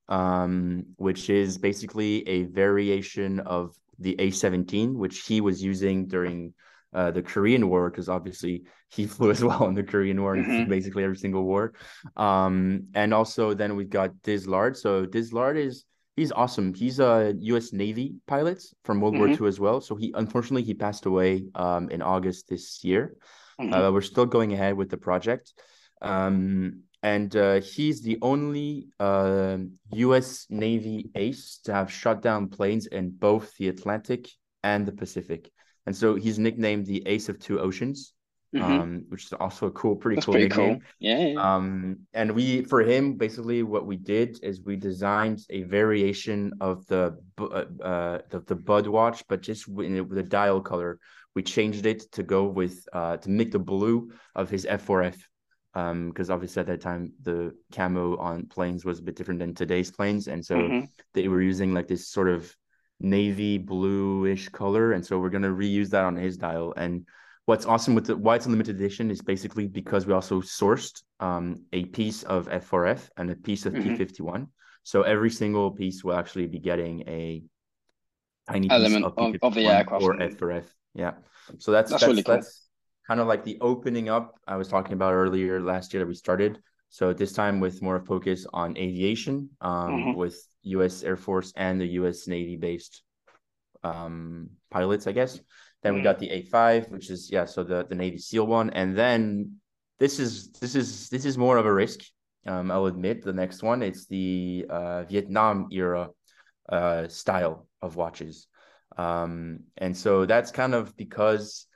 um, which is basically a variation of the A17, which he was using during uh, the Korean War, because obviously he [LAUGHS] flew as well in the Korean War, mm-hmm. basically every single war. Um, and also then we've got Diz Laird. So Diz Laird is he's awesome. He's a U.S. Navy pilot from World mm-hmm. War II as well. So he unfortunately he passed away um, in August this year. Mm-hmm. Uh, we're still going ahead with the project. Um, and uh, he's the only uh, U.S. Navy ace to have shot down planes in both the Atlantic and the Pacific. And so he's nicknamed the Ace of Two Oceans, mm-hmm. um, which is also a cool, pretty That's cool pretty nickname. Cool. Yeah, yeah. Um, and we, for him, basically what we did is we designed a variation of the uh, uh the, the Bud watch, but just with the dial color. We changed it to go with uh to make the blue of his F4F um because obviously at that time the camo on planes was a bit different than today's planes. And so mm-hmm. they were using like this sort of navy bluish color. And so we're going to reuse that on his dial. And what's awesome with the why it's a limited edition is basically because we also sourced um, a piece of f4f and a piece of mm-hmm. p51 so every single piece will actually be getting a tiny element of, of, of, the aircraft or f4f yeah. So that's that's, that's really cool. that's kind of like the opening up I was talking about earlier last year that we started. So this time with more focus on aviation, um, mm-hmm. with U.S. Air Force and the U.S. Navy based um, pilots, I guess. Then mm-hmm. we got the A5, which is yeah, so the the Navy SEAL one, and then this is this is this is more of a risk. Um, I'll admit the next one. It's the uh, Vietnam era uh, style of watches, um, and so that's kind of because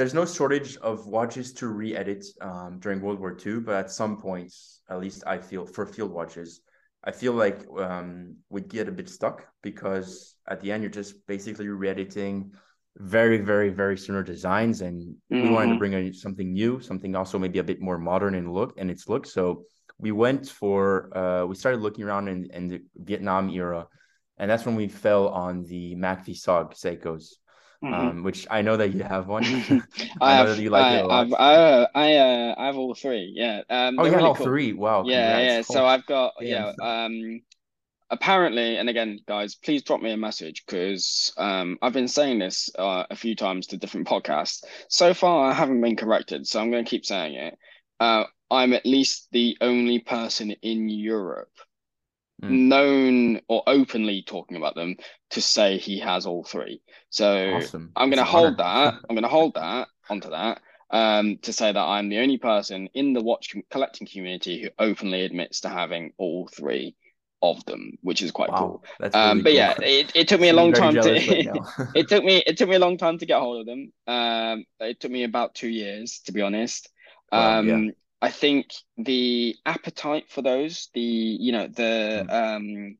there's no shortage of watches to re-edit um, during World War II, but at some points, at least I feel for field watches, I feel like um, we get a bit stuck because at the end you're just basically re-editing very, very, very similar designs, and mm-hmm. we wanted to mm-hmm. bring in something new, something also maybe a bit more modern in look and its look. So we went for uh, we started looking around in, in the Vietnam era, and that's when we fell on the MACV SOG Seikos. Mm-hmm. Um, which I know that you have one. [LAUGHS] [LAUGHS] I, I have, know that you like I, it a lot. I've, I, I, uh, I have all three. Yeah. Um, oh, you have all cool. three. Wow. Yeah, congrats. yeah. Cool. So I've got yeah. Um, apparently, and again, guys, please drop me a message because um, I've been saying this uh, a few times to different podcasts. So far, I haven't been corrected, so I'm going to keep saying it. Uh, I'm at least the only person in Europe mm. known or openly talking about them to say he has all three. So awesome. I'm going to hold that. [LAUGHS] I'm going to hold that onto that um, to say that I'm the only person in the watch collecting community who openly admits to having all three of them, which is quite wow, cool. Um, really but cool. yeah, [LAUGHS] it, it took me a long time to [LAUGHS] it took me it took me a long time to get hold of them. Um, it took me about two years to be honest. Wow, um, yeah. I think the appetite for those, the you know the mm. um,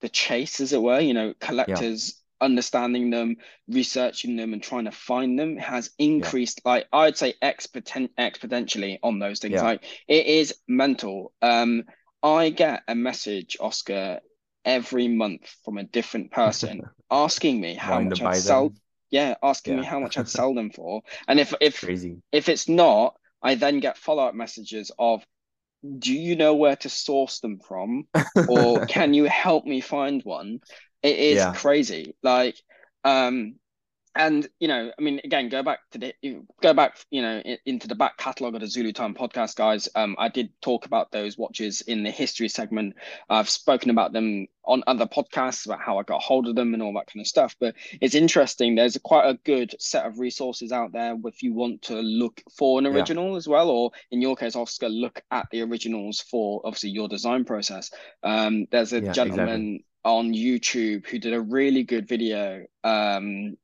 the chase, as it were, you know, collectors yeah. understanding them, researching them, and trying to find them has increased. Yeah. Like I'd say, exponent exponentially on those things. Yeah. Like it is mental. Um, I get a message, Oscar, every month from a different person [LAUGHS] asking me how much I'd sell. Yeah, asking me how much I'd [LAUGHS] sell them for, and if if Crazy. if it's not, I then get follow up messages of, do you know where to source them from? or [LAUGHS] can you help me find one? It is yeah. crazy. Like, um, and you know i mean again go back to the go back you know into the back catalog of the zulu time podcast guys. Um i did talk about those watches in the history segment. I've spoken about them on other podcasts about how i got hold of them and all that kind of stuff. But it's interesting. There's a, quite a good set of resources out there if you want to look for an original yeah. as well or in your case oscar look at the originals for obviously your design process. Um there's a yeah, gentleman exactly. on YouTube who did a really good video um,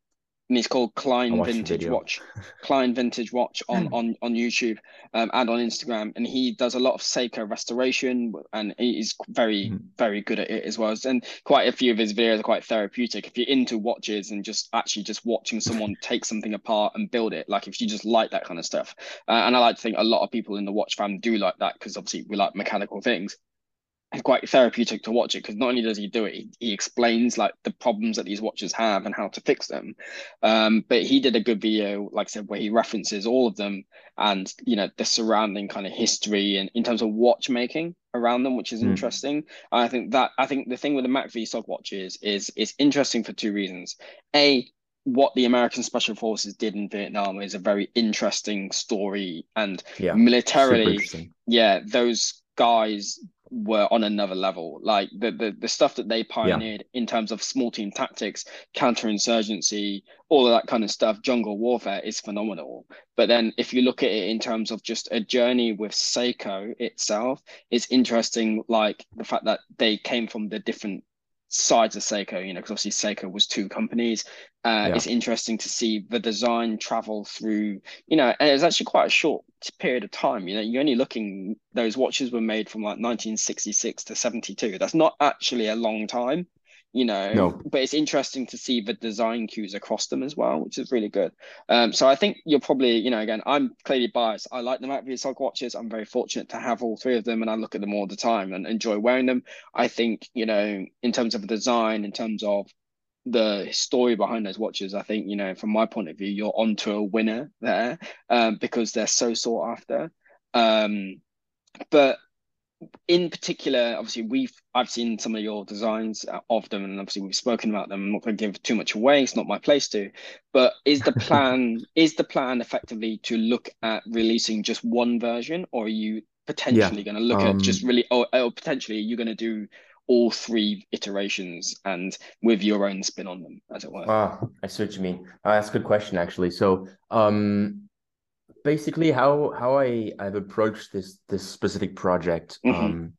and it's called Klein Vintage Watch. [LAUGHS] Klein Vintage Watch on hmm. on on YouTube um, and on Instagram, and he does a lot of Seiko restoration, and he's very mm. very good at it as well. And quite a few of his videos are quite therapeutic. If you're into watches and just actually just watching someone [LAUGHS] take something apart and build it, like if you just like that kind of stuff, uh, and I like to think a lot of people in the watch fam do like that because obviously we like mechanical things it's quite therapeutic to watch it because not only does he do it, he, he, explains like the problems that these watches have and how to fix them. Um, but he did a good video, like I said, where he references all of them and you know the surrounding kind of history and in terms of watchmaking around them, which is mm. interesting. I think that I think the thing with the MACV SOG watches is is interesting for two reasons. A what the American Special Forces did in Vietnam is a very interesting story, and yeah, militarily, yeah, those guys were on another level. Like the the, the stuff that they pioneered yeah. in terms of small team tactics, counterinsurgency, all of that kind of stuff, jungle warfare is phenomenal. But then if you look at it in terms of just a journey with Seiko itself, it's interesting, like the fact that they came from the different sides of Seiko, you know, because obviously Seiko was two companies. Uh, yeah. It's interesting to see the design travel through, you know, and it's actually quite a short period of time. You know, you're only looking, those watches were made from like 1966 to 72. That's not actually a long time you know no. but it's interesting to see the design cues across them as well which is really good. Um so i think you're probably you know again i'm clearly biased. I like the Macvia watches i'm very fortunate to have all three of them and i look at them all the time and enjoy wearing them. I think you know in terms of the design in terms of the story behind those watches i think you know from my point of view you're onto a winner there um, because they're so sought after. Um but in particular, obviously we've I've seen some of your designs uh, of them, and obviously we've spoken about them. I'm not going to give too much away; it's not my place to. But is the plan [LAUGHS] is the plan effectively to look at releasing just one version, or are you potentially yeah. going to look um, at just really, or, or potentially you're going to do all three iterations and with your own spin on them, as it were? Ah, I see what you mean. Uh, that's a good question, actually. So, um, basically how how I I've approached this this specific project. Mm-hmm. Um,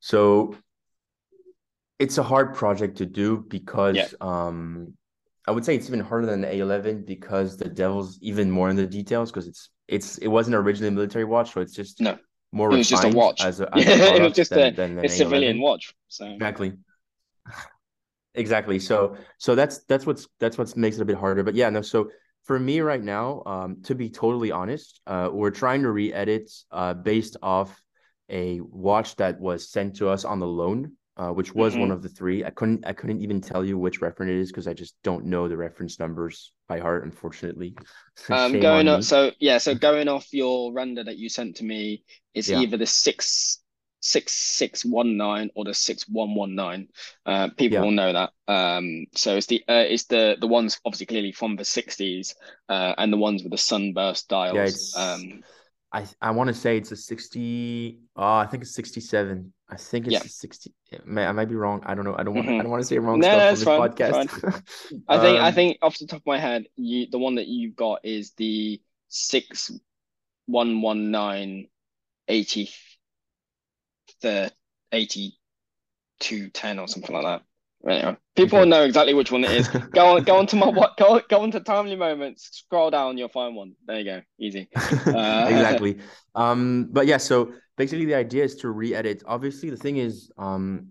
so it's a hard project to do because yeah. um, I would say it's even harder than the A11 because the devil's even more in the details because it's it's it wasn't originally a military watch, so it's just no. more it was just a watch. As a, [LAUGHS] as a it was just than, a, than a civilian watch. So exactly. [LAUGHS] Exactly. So so that's that's what's that's what makes it a bit harder. But yeah, no. So for me right now, um, to be totally honest, uh, we're trying to re-edit uh, based off a watch that was sent to us on the loan, uh, which was mm-hmm. one of the three. I couldn't I couldn't even tell you which reference it is because I just don't know the reference numbers by heart, unfortunately. [LAUGHS] um, going on, so yeah, so [LAUGHS] going off your render that you sent to me is yeah. either the six 6619 or the 6119 uh, people yeah. will know that. Um, so it's the uh, it's the the ones obviously clearly from the 60s uh, and the ones with the sunburst dials. Yeah, um, I I want to say it's a 60 oh I think it's 67 I think it's yeah. 60 I might be wrong. I don't know. I don't want mm-hmm. I don't want to say wrong no, stuff on this fine, podcast. [LAUGHS] I think um, I think off the top of my head you the one that you've got is the 6119 80 the 8210 or something like that. Anyway, people okay. know exactly which one it is. [LAUGHS] go on, go on to my what? Go go on to timely moments. Scroll down, you'll find one. There you go, easy. [LAUGHS] Uh, exactly. [LAUGHS] Um, but yeah, so basically the idea is to re-edit. Obviously, the thing is, um,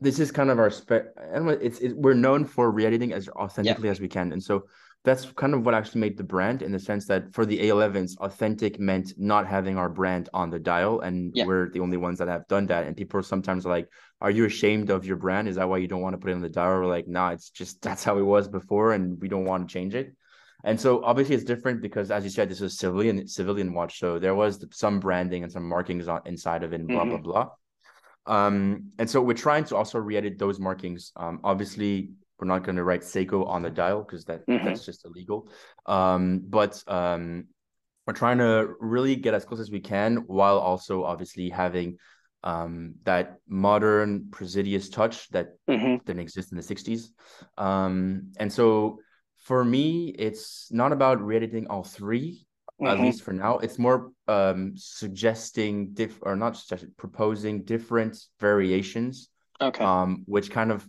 this is kind of our spec. It's it, we're known for re-editing as authentically yeah. as we can, and so that's kind of what actually made the brand in the sense that for the A11s, authentic meant not having our brand on the dial. And yeah. we're the only ones that have done that. And people are sometimes like, Are you ashamed of your brand? Is that why you don't want to put it on the dial? We're like, nah, it's just [LAUGHS] that's how it was before, and we don't want to change it. And so obviously it's different because as you said, this is civilian civilian watch. So there was some branding and some markings on inside of it and blah mm-hmm. blah blah. Um, and so we're trying to also re-edit those markings. Um, obviously we're not going to write Seiko on the dial because that mm-hmm. that's just illegal. Um, but um, we're trying to really get as close as we can while also obviously having um, that modern Praesidus touch that mm-hmm. didn't exist in the 60s. Um, and so for me, it's not about re-editing all 3 mm-hmm. at least for now. It's more um, suggesting diff or not suggesting, proposing different variations. Okay. Um, which kind of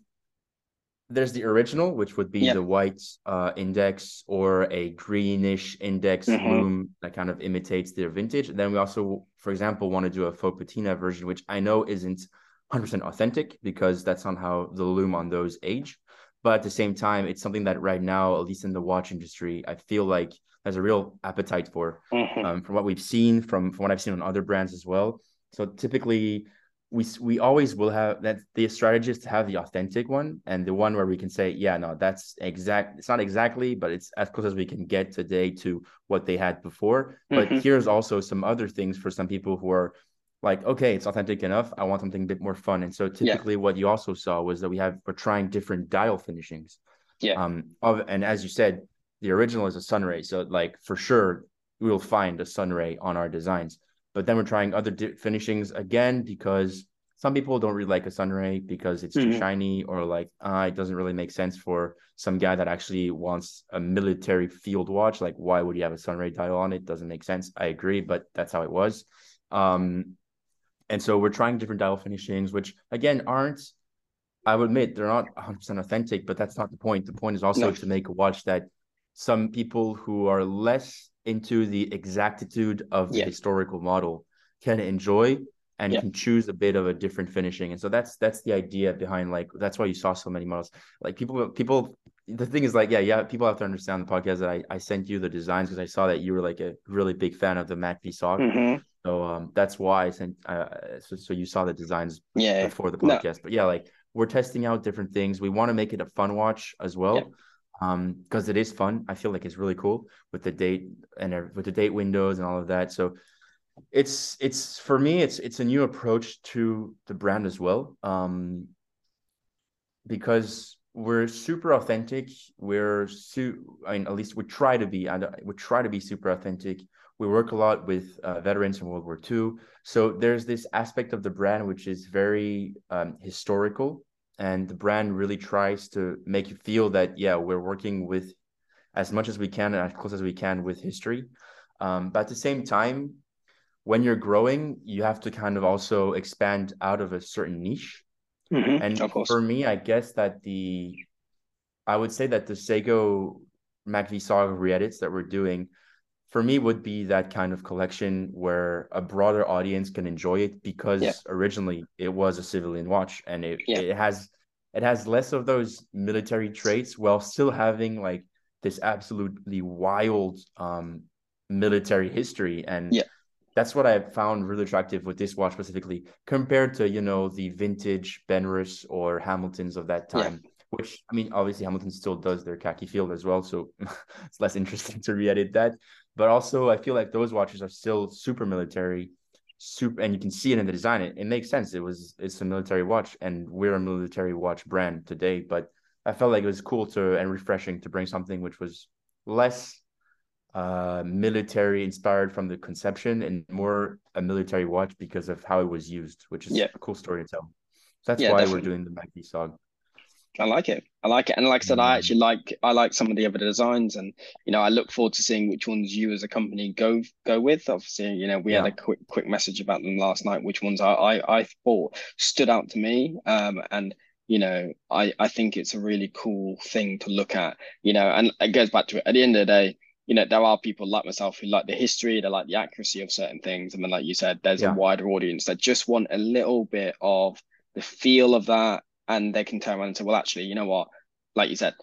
there's the original, which would be yep. the white uh, index or a greenish index mm-hmm. that kind of imitates their vintage. And then we also, for example, want to do a faux patina version, which I know isn't 100% authentic because that's not how the lume on those age. But at the same time, it's something that right now, at least in the watch industry, I feel like there's a real appetite for, mm-hmm. um, from what we've seen, from from what I've seen on other brands as well. So typically, we we always will have that the strategy is to have the authentic one and the one where we can say yeah no that's exact it's not exactly but it's as close as we can get today to what they had before. Mm-hmm. but here's also some other things for some people who are like okay it's authentic enough. I want something a bit more fun. And so typically yeah. what you also saw was that we have we're trying different dial finishings. Yeah. Um of and as you said the original is a sunray so like for sure we will find a sunray on our designs but then we're trying other di- finishings again because some people don't really like a sunray because it's too mm-hmm. shiny or like uh, it doesn't really make sense for some guy that actually wants a military field watch. Like why would you have a sunray dial on it? Doesn't make sense. I agree but that's how it was. Um and so we're trying different dial finishings which again aren't i would admit they're not 100% authentic but that's not the point. The point is also no. to make a watch that some people who are less into the exactitude of the yeah. historical model can enjoy and yeah. can choose a bit of a different finishing. And so that's that's the idea behind like that's why you saw so many models. Like people people the thing is like yeah yeah people have to understand the podcast that I, I sent you the designs because I saw that you were like a really big fan of the MACV SOG. Mm-hmm. So um that's why I sent uh so, so you saw the designs yeah before the podcast. No. But yeah, like we're testing out different things. We want to make it a fun watch as well. Yeah um because it is fun. I feel like it's really cool with the date and with the date windows and all of that. So it's it's for me it's it's a new approach to the brand as well. Um because we're super authentic. We're su- I mean at least we try to be and we try to be super authentic. We work a lot with uh, veterans from World War II so there's this aspect of the brand which is very um, historical and the brand really tries to make you feel that yeah we're working with as much as we can and as close as we can with history. Um, but at the same time when you're growing, you have to kind of also expand out of a certain niche. Mm-hmm, and for me, I guess that the I would say that the Seiko MACV SOG re-edits that we're doing for me would be that kind of collection where a broader audience can enjoy it because yeah. originally it was a civilian watch and it, yeah. it has it has less of those military traits while still having like this absolutely wild um military history and yeah that's what I found really attractive with this watch specifically, compared to you know the vintage Benrus or Hamiltons of that time. Yeah. Which I mean, obviously Hamilton still does their khaki field as well, so [LAUGHS] it's less interesting to re-edit that. But also, I feel like those watches are still super military, super, and you can see it in the design. It, it makes sense. It was it's a military watch, and we're a military watch brand today. But I felt like it was cool to and refreshing to bring something which was less uh, military inspired from the conception and more a military watch because of how it was used, which is yeah. a cool story to tell. So that's yeah, why definitely. we're doing the MACV SOG. I like it. I like it. And like I said, mm. I actually like I like some of the other designs and you know, I look forward to seeing which ones you as a company go go with. Obviously, you know, we yeah. had a quick quick message about them last night, which ones I I, I thought stood out to me. Um and you know, I, I think it's a really cool thing to look at, you know, and it goes back to it. At the end of the day, you know, there are people like myself who like the history, they like the accuracy of certain things. And then, like you said, there's yeah. a wider audience that just want a little bit of the feel of that. And they can turn around and say, well, actually, you know what? Like you said,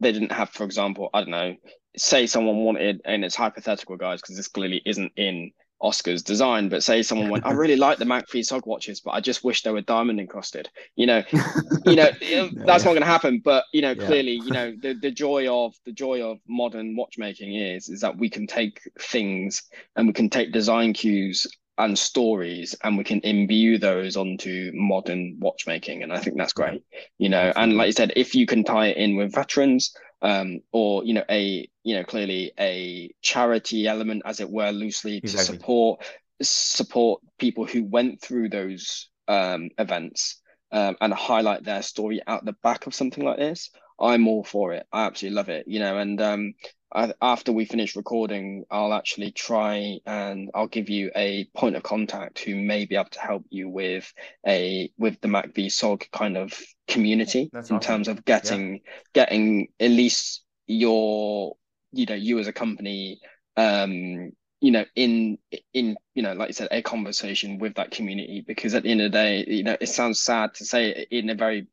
they didn't have, for example, I don't know, say someone wanted, and it's hypothetical, guys, because this clearly isn't in Oscar's design, but say someone went, I really like the MACV SOG watches, but I just wish they were diamond encrusted. You know, [LAUGHS] you know, um, that's yeah. not going to happen. But you know, yeah. clearly, you know, the, the joy of the joy of modern watchmaking is is that we can take things and we can take design cues and stories and we can imbue those onto modern watchmaking. And I think that's great. You know, and like you said, if you can tie it in with veterans, um, or you know a you know clearly a charity element as it were loosely exactly. to support support people who went through those um, events um, and highlight their story out the back of something like this i'm all for it i absolutely love it you know and um, I, after we finish recording, I'll actually try and I'll give you a point of contact who may be able to help you with a with the MACV SOG kind of community That's in awesome. terms of getting yeah. getting at least your you know you as a company um you know in in you know like you said a conversation with that community because at the end of the day you know it sounds sad to say it in a very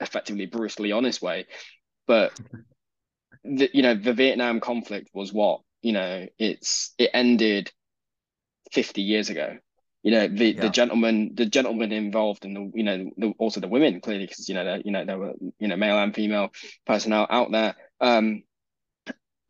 effectively brutally honest way but [LAUGHS] the, you know the Vietnam conflict was what you know it's it ended 50 years ago you know the yeah. the gentlemen the gentlemen involved and the you know the, also the women clearly because you know you know there were you know male and female personnel out there um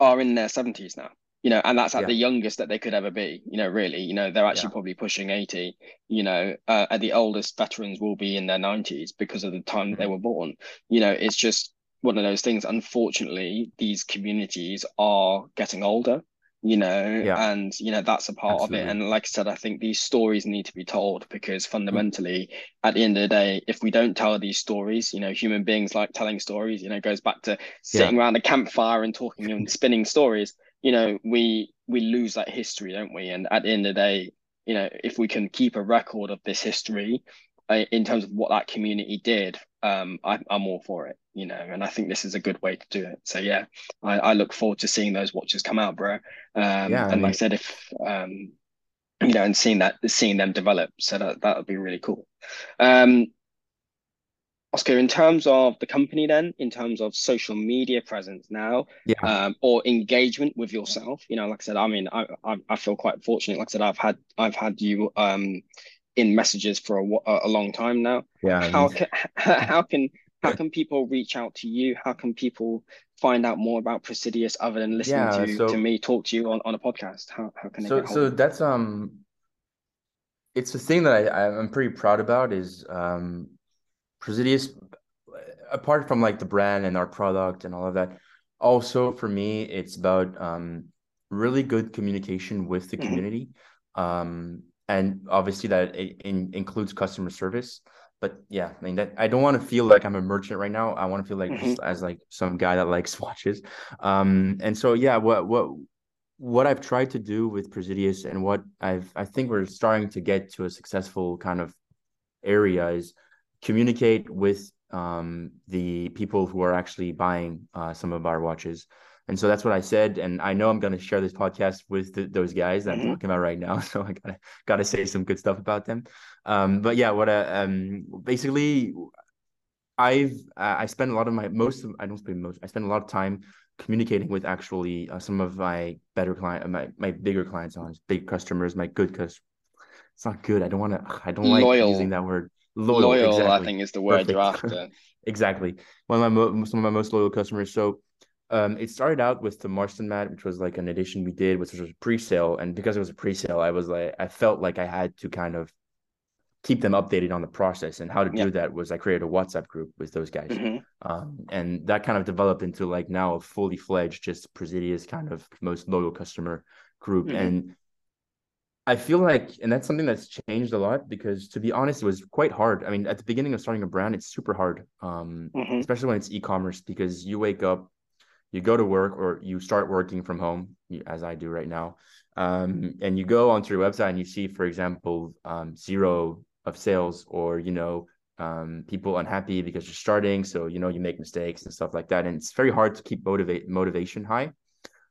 are in their 70s now you know and that's at yeah. the youngest that they could ever be you know really you know they're actually yeah. probably pushing 80 you know uh, at the oldest veterans will be in their 90s because of the time mm-hmm. they were born you know it's just one of those things. Unfortunately, these communities are getting older. you know yeah. and you know that's a part Absolutely. of it and like i said i think these stories need to be told because fundamentally mm. at the end of the day if we don't tell these stories you know human beings like telling stories you know goes back to sitting yeah. around a campfire and talking and [LAUGHS] spinning stories you know we we lose that history don't we and at the end of the day you know if we can keep a record of this history uh, in terms of what that community did um I, i'm all for it you know, and I think this is a good way to do it. So yeah, I, I look forward to seeing those watches come out, bro. Um, yeah, and I mean, like I said, if um, you know, and seeing that, seeing them develop, so that that would be really cool. Um, Oscar, in terms of the company, then, in terms of social media presence now, yeah, um, or engagement with yourself, you know, like I said, I mean, I, I I feel quite fortunate. Like I said, I've had I've had you um in messages for a, a long time now. Yeah. How can [LAUGHS] how can how can people reach out to you? How can people find out more about Praesidus other than listening yeah, to, so, to me talk to you on, on a podcast? How, how can they so so that's um it's the thing that I, I'm pretty proud about is um Praesidus apart from like the brand and our product and all of that, also for me it's about um really good communication with the mm-hmm. community. Um and obviously that it, in, includes customer service but yeah, I mean that I don't want to feel like I'm a merchant right now. I want to feel like mm-hmm. as like some guy that likes [LAUGHS] watches. Um, and so yeah, what what what I've tried to do with Praesidus and what I've I think we're starting to get to a successful kind of area is communicate with um, the people who are actually buying uh, some of our watches. And so that's what I said. And I know I'm going to share this podcast with the, those guys that mm-hmm. I'm talking about right now. [LAUGHS] So I gotta gotta say some good stuff about them. Um, but yeah, what uh, um, basically, I've uh, I spend a lot of my most of I don't spend most I spend a lot of time communicating with actually uh, some of my better client my my bigger clients on big customers, my good customers. It's not good. I don't want to. I don't like using that word. Loyal, loyal exactly. I think is the word Perfect. you're [LAUGHS] after. exactly. One of my some of my most loyal customers. So um, it started out with the Marston mat, which was like an edition we did, which was a pre-sale. And because it was a pre-sale, I was like, I felt like I had to kind of keep them updated on the process. And how to do that was I created a WhatsApp group with those guys. Mm-hmm. Um, and that kind of developed into like now a fully fledged, just Praesidus kind of most loyal customer group. Mm-hmm. And I feel like, and that's something that's changed a lot because to be honest, it was quite hard. I mean, at the beginning of starting a brand, it's super hard, um, mm-hmm. especially when it's e-commerce because you wake up you go to work or you start working from home, as I do right now, um, and you go onto your website and you see, for example, um, zero of sales or you know um, people unhappy because you're starting, so you know you make mistakes and stuff like that, and it's very hard to keep motivate motivation high.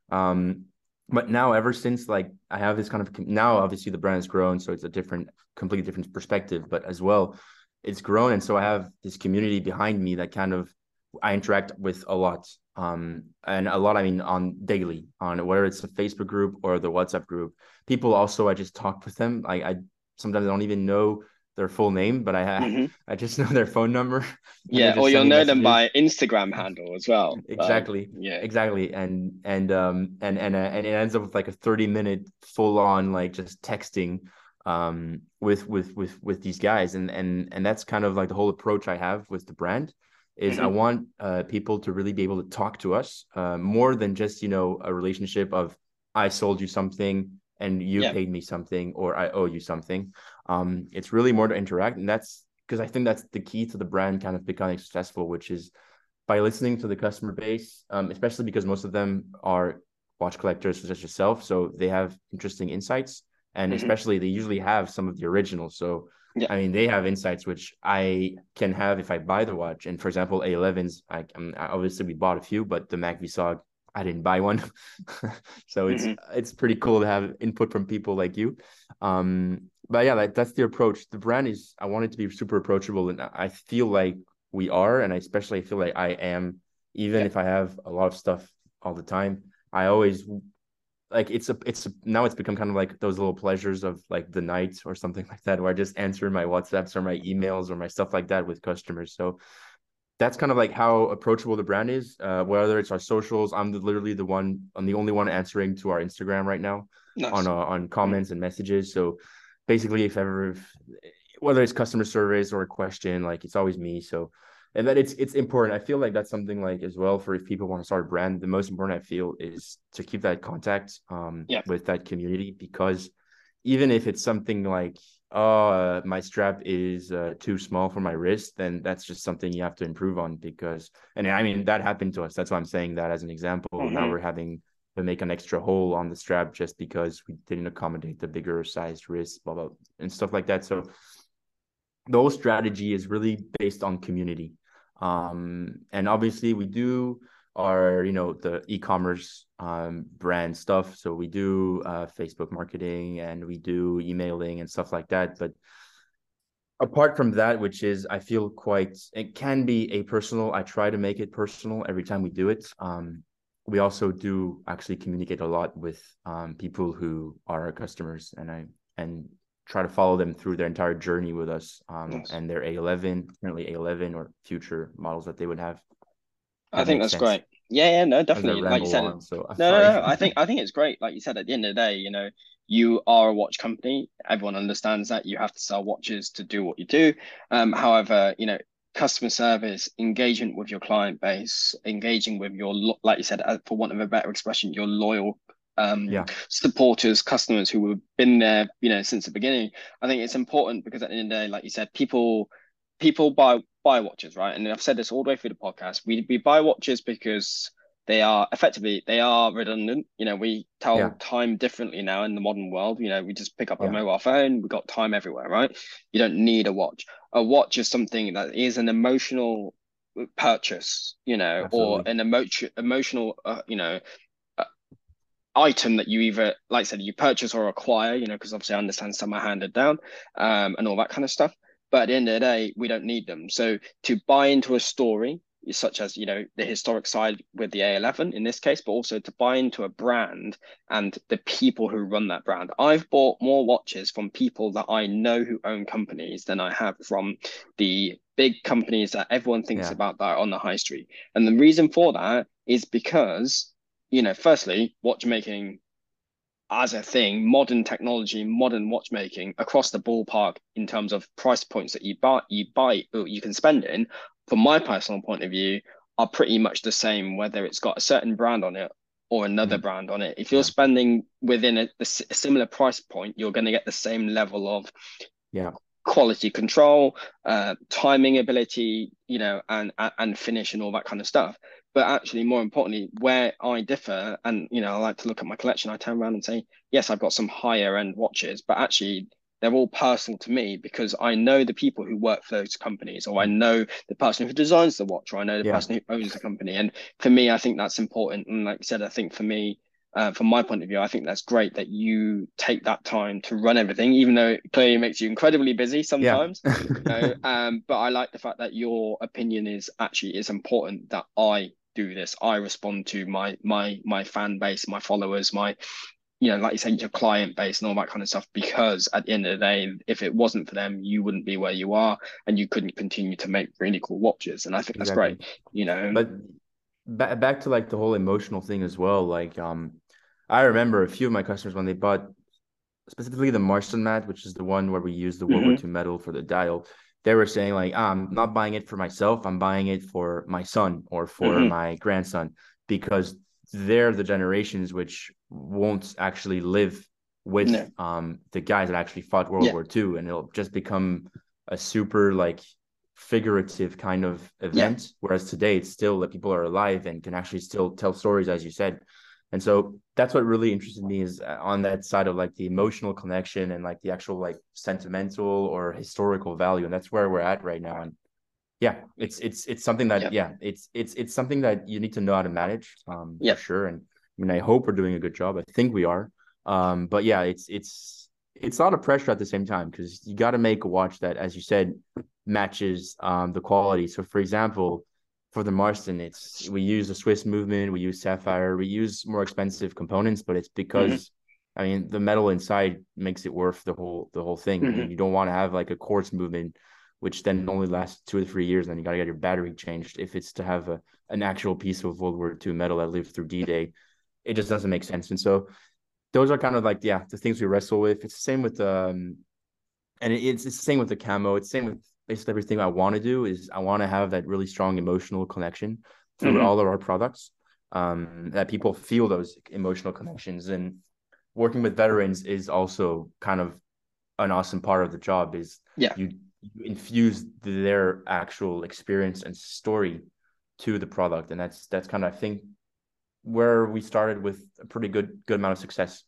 Um, but now, ever since like I have this kind of now, obviously the brand has grown, so it's a different, completely different perspective, but as well, it's grown, and so I have this community behind me that kind of I interact with a lot um, and a lot i mean on daily on whether it's a facebook group or the whatsapp group people also i just talk with them. I, I sometimes i don't even know their full name but i mm-hmm. [LAUGHS] i just know their phone number. [LAUGHS] Yeah or you'll know messages. them by instagram handle as well. Exactly. yeah. Exactly. And and um and and uh, and it ends up with like a 30 minute full on like just texting um with with with with these guys. And and and that's kind of like the whole approach i have with the brand is mm-hmm. I want uh, people to really be able to talk to us uh, more than just you know a relationship of I sold you something and you yeah. paid me something or I owe you something. Um, it's really more to interact, and that's because I think that's the key to the brand kind of becoming successful, which is by listening to the customer base, um, especially because most of them are watch collectors such as yourself, so they have interesting insights, and mm-hmm. especially they usually have some of the originals. So yeah. I mean, they have insights which I can have if I buy the watch. And for example, A11s, I um, obviously we bought a few, but the Mac saw I didn't buy one. [LAUGHS] so it's mm-hmm. it's pretty cool to have input from people like you. Um, but yeah, like, that's the approach. The brand is I want it to be super approachable, and I feel like we are, and I especially feel like I am, even yeah. if I have a lot of stuff all the time. I always like it's a it's a, now it's become kind of like those little pleasures of like the night or something [LAUGHS] like that where I just answer my WhatsApps or my emails or my stuff like that with customers. So that's kind of like how approachable the brand is. Uh, whether it's our socials, I'm the, literally the one, I'm the only one answering to our Instagram right now nice. on uh, on comments and messages. So basically, if ever, if, whether it's customer service or a question, like it's always me. So and that it's it's important. I feel like that's something like as well for if people want to start a brand. The most important I feel is to keep that contact um Yeah. with that community because even if it's something like oh uh, my strap is uh, too small for my wrist, then that's just something you have to improve on because and I mean that happened to us. That's why I'm saying that as an example. Now Mhm. we're having to make an extra hole on the strap just because we didn't accommodate the bigger sized wrist, blah blah, and stuff like that. So the whole strategy is really based on community um and obviously we do our you know the e-commerce um brand stuff. So we do uh facebook marketing and we do emailing and stuff like that. But apart from that which is i feel quite it can be a personal i try to make it personal every time we do it. Um we also do actually communicate a lot with um people who are our customers. And i and try to follow them through their entire journey with us um, Nice. and their A11, currently A11 or future models that they would have. I think that's sense. great. Yeah, yeah, no, definitely. Like you said, on, so No, no, no. I think I think it's great. Like you said, at the end of the day, you know, you are a watch company. Everyone understands that you have to sell watches to do what you do. Um, however, you know, customer service, engagement with your client base, engaging with your, like you said, uh, for want of a better expression, your loyal um Yeah. supporters, customers who have been there, you know, since the beginning. I think it's important because at the end of the day, like you said, people people buy buy watches, right? And I've said this all the way through the podcast. We we buy watches because they are effectively they are redundant. You know, we tell Yeah. time differently now in the modern world. You know, we just pick up a mobile phone, we got time everywhere, right? You don't need a watch. A watch is something that is an emotional purchase, you know, or an emotion emotional uh, you know, item that you either like I said you purchase or acquire, you know, because obviously I understand some are handed down, um, and all that kind of stuff. But at the end of the day, we don't need them. So to buy into a story, such as you know the historic side with the A11 in this case, but also to buy into a brand and the people who run that brand. I've bought more watches from people that I know who own companies than I have from the big companies that everyone thinks Yeah. about that are on the high street. And the reason for that is because, you know, firstly, watchmaking as a thing, modern technology, modern watchmaking across the ballpark in terms of price points that you buy, you buy, or you can spend in, from my personal point of view, are pretty much the same, whether it's got a certain brand on it or another Mm. brand on it. If you're Yeah. spending within a similar price point, you're going to get the same level of Yeah. quality control, uh, timing ability, you know, and and and finish and all that kind of stuff. But actually, more importantly, where I differ, and you know, I like to look at my collection, I turn around and say, yes, I've got some higher end watches, but actually they're all personal to me because I know the people who work for those companies, or I know the person who designs the watch, or I know the Yeah. person who owns the company. And for me, I think that's important. And like I said, I think for me, uh, from my point of view, I think that's great that you take that time to run everything, even though it clearly makes you incredibly busy Yeah. sometimes. You know, [LAUGHS] um, but I like the fact that your opinion is actually is important that I do this. I respond to my my my fan base, my followers, my you know, like you said, your client base and all that kind of stuff. Because at the end of the day, if it wasn't for them, you wouldn't be where you are, and you couldn't continue to make really cool watches. And I think that's Exactly. great. You know, But back back to like the whole emotional thing as well. Like um, I remember a few of my customers when they bought specifically the Marston mat, which is the one where we use the World War Mhm. II metal for the dial. They were saying like, ah, I'm not buying it for myself. I'm buying it for my son or for Mhm. my grandson because they're the generations which won't actually live with No. um the guys that actually fought World Yeah. War II, and it'll just become a super like figurative kind of event. Whereas today it's still that people are alive and can actually still tell stories, as you said. And so that's what really interested me is uh, on that side of like the emotional connection and like the actual like sentimental or historical value. And that's where we're at right now. And yeah, it's it's it's something that Yep. yeah, it's it's it's something that you need to know how to manage um for sure. And I mean I hope we're doing a good job. I think we are. Um, but yeah, it's it's it's a lot of pressure at the same time because you got to make a watch that, as you said, matches um the quality. So for example, for the Marston, it's we use the Swiss movement, we use sapphire, we use more expensive components, but it's because I mean the metal inside makes it worth the whole the whole thing. I mean, you don't want to have like a quartz movement, which then only lasts two or three years, then you gotta get your battery changed. If it's to have a an actual piece of World War II metal that lived through D-Day, it just doesn't make sense. And so those are kind of like yeah the things we wrestle with. It's the same with um, and it's it's the same with the camo. It's the same with basically everything I want to do is I want to have that really strong emotional connection through Mhm. all of our products. Um, that people feel those emotional connections and working with veterans is also kind of an awesome part of the job is Yeah. you, you infuse their actual experience and story to the product and that's that's kind of I think where we started with a pretty good good amount of success.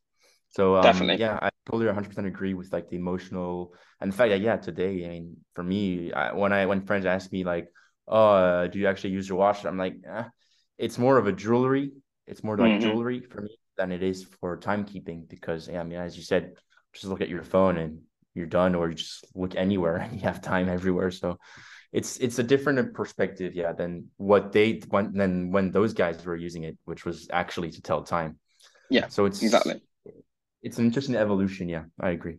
So um, Definitely. yeah, I totally 100% agree with like the emotional and the fact that yeah, today I mean for me, I, when I when friends ask me like, "Oh, uh, do you actually use your watch?" I'm like, eh, it's more of a jewelry. It's more like Mhm. jewelry for me than it is for timekeeping because yeah, I mean as you said, just look at your phone and you're done, or you just look anywhere [LAUGHS] and you have time everywhere. So it's it's a different perspective, yeah, than what they when than when those guys were using it, which was actually to tell time. Yeah, So it's exactly. It's an interesting evolution. Yeah, I agree.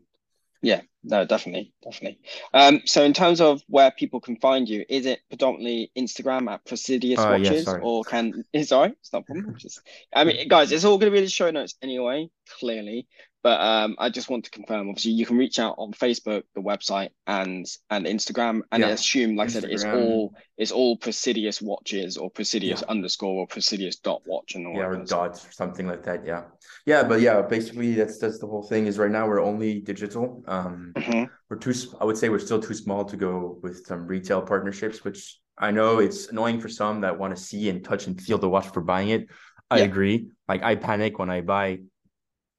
Yeah, no, definitely, definitely. Um, so in terms of where people can find you, is it predominantly Instagram at Praesidus Uh, Watches, sorry. or can [LAUGHS] right, it's not problem. Just, I mean, guys, it's all going to be in the show notes anyway, clearly. But um, I just want to confirm. Obviously, you can reach out on Facebook, the website, and and Instagram, and I assume, like I said, it's all it's all Praesidus Watches or Praesidus Yeah. underscore or Praesidus dot watch and all Yeah, or dots or something like that. Yeah, yeah, but yeah, basically that's that's the whole thing. Is right now we're only digital. Um, Mhm. we're too. I would say we're still too small to go with some retail partnerships, which I know it's annoying for some that want to see and touch and feel the watch for buying it. I Yeah. agree. Like I panic when I buy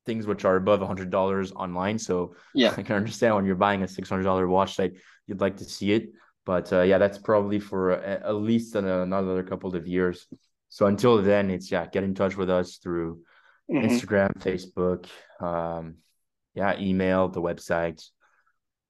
things which are above hundred dollars online. So Yeah. [LAUGHS] I can understand when you're buying a six hundred dollar watch that you'd like to see it. But uh, yeah, that's probably for a, at least another couple of years. So until then, it's yeah, get in touch with us through Mhm. Instagram, Facebook, um, yeah, email, the website,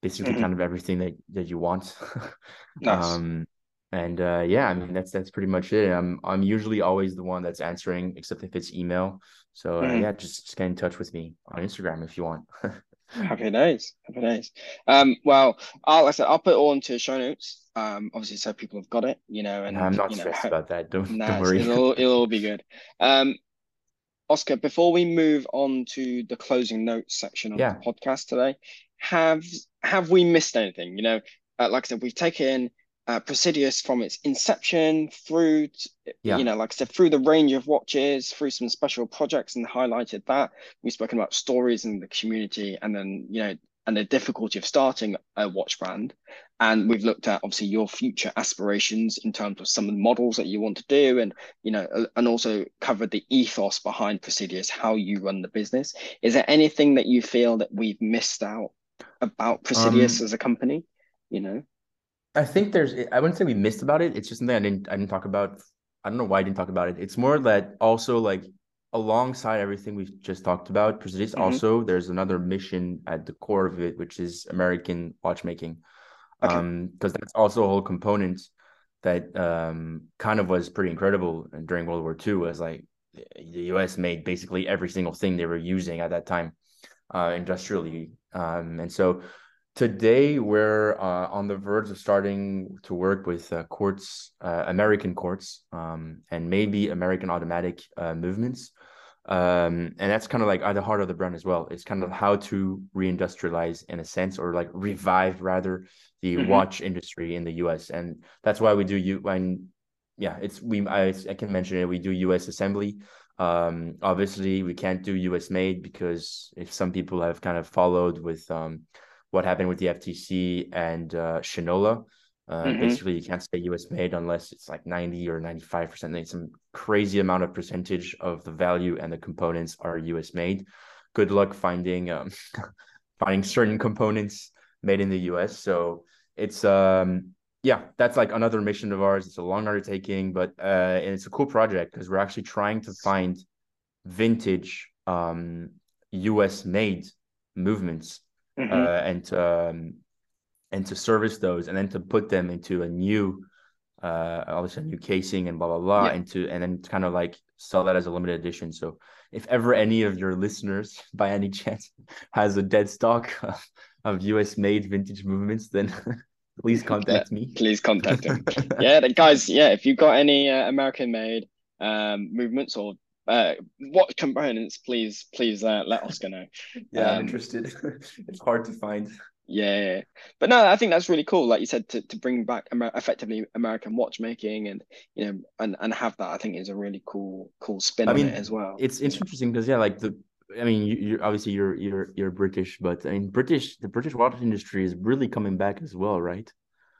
basically Mhm. kind of everything that that you want. [LAUGHS] Nice. um, and uh, yeah, I mean that's that's pretty much it. I'm I'm usually always the one that's answering, except if it's email. So uh, Mhm. yeah, just, just get in touch with me on Instagram if you want. [LAUGHS] Happy days, happy days. Um, well, I'll, like I said, I'll put it all into show notes. Um, obviously, so people have got it, you know, and I'm not you know, stressed about that. Don't don't worry. it'll it'll all be good. [LAUGHS] Um, Oscar, before we move on to the closing notes section of Yeah. the podcast today, have have we missed anything? You know, uh, like I said, we've taken uh, Praesidus from its inception through, Yeah. you know, like I said, through the range of watches, through some special projects, and highlighted that. We've spoken about stories in the community, and then you know, and the difficulty of starting a watch brand. And we've looked at obviously your future aspirations in terms of some of the models that you want to do, and you know, and also covered the ethos behind Praesidus, how you run the business. Is there anything that you feel that we've missed out about Praesidus Um, as a company? You know, I think there's I wouldn't say we missed about it. It's just something I didn't I didn't talk about. I don't know why I didn't talk about it. It's more that also like alongside everything we've just talked about, Praesidus Mhm. also there's another mission at the core of it, which is American watchmaking. Okay. Um, because that's also a whole component that um kind of was pretty incredible during World War II was like the US made basically every single thing they were using at that time uh industrially. Um and so Today, we're uh, on the verge of starting to work with uh, quartz, uh, American quartz, um, and maybe American automatic uh, movements. Um, and that's kind of like at the heart of the brand as well. It's kind of how to reindustrialize in a sense, or like revive rather the Mhm. watch industry in the US. And that's why we do you when, yeah, it's we I, I can mention it. We do US assembly. Um, obviously, we can't do US made because if some people have kind of followed with um what happened with the FTC and uh, Shinola. Uh, Mhm. Basically, you can't say US made unless it's like 90 or 95%. It's some crazy amount of percentage of the value and the components are US made. Good luck finding um, [LAUGHS] finding certain components made in the US. So it's um yeah, that's like another mission of ours. It's a long undertaking, but uh, and it's a cool project because we're actually trying to find vintage um US made movements Mhm. uh, and to, um, and to service those, and then to put them into a new, uh, obviously a new casing and blah blah blah, Yeah. and to and then kind of like sell that as a limited edition. So if ever any of your listeners, [LAUGHS] by any chance, [LAUGHS] has a dead stock of, of US made vintage movements, then [LAUGHS] please contact me. please contact him. yeah, guys. Yeah, if you've got any uh, American made um, movements or uh, what components, please, please uh, let Oscar know. [LAUGHS] yeah, I'm Um, interested. [LAUGHS] it's hard to find. Yeah, but no, I think that's really cool. Like you said, to, to bring back Amer effectively American watchmaking and you know and and have that, I think is a really cool cool spin I on mean, it as well. it's it's interesting because yeah, like the I mean, you, you're obviously you're you're you're British, but I mean, British the British watch industry is really coming back as well, right?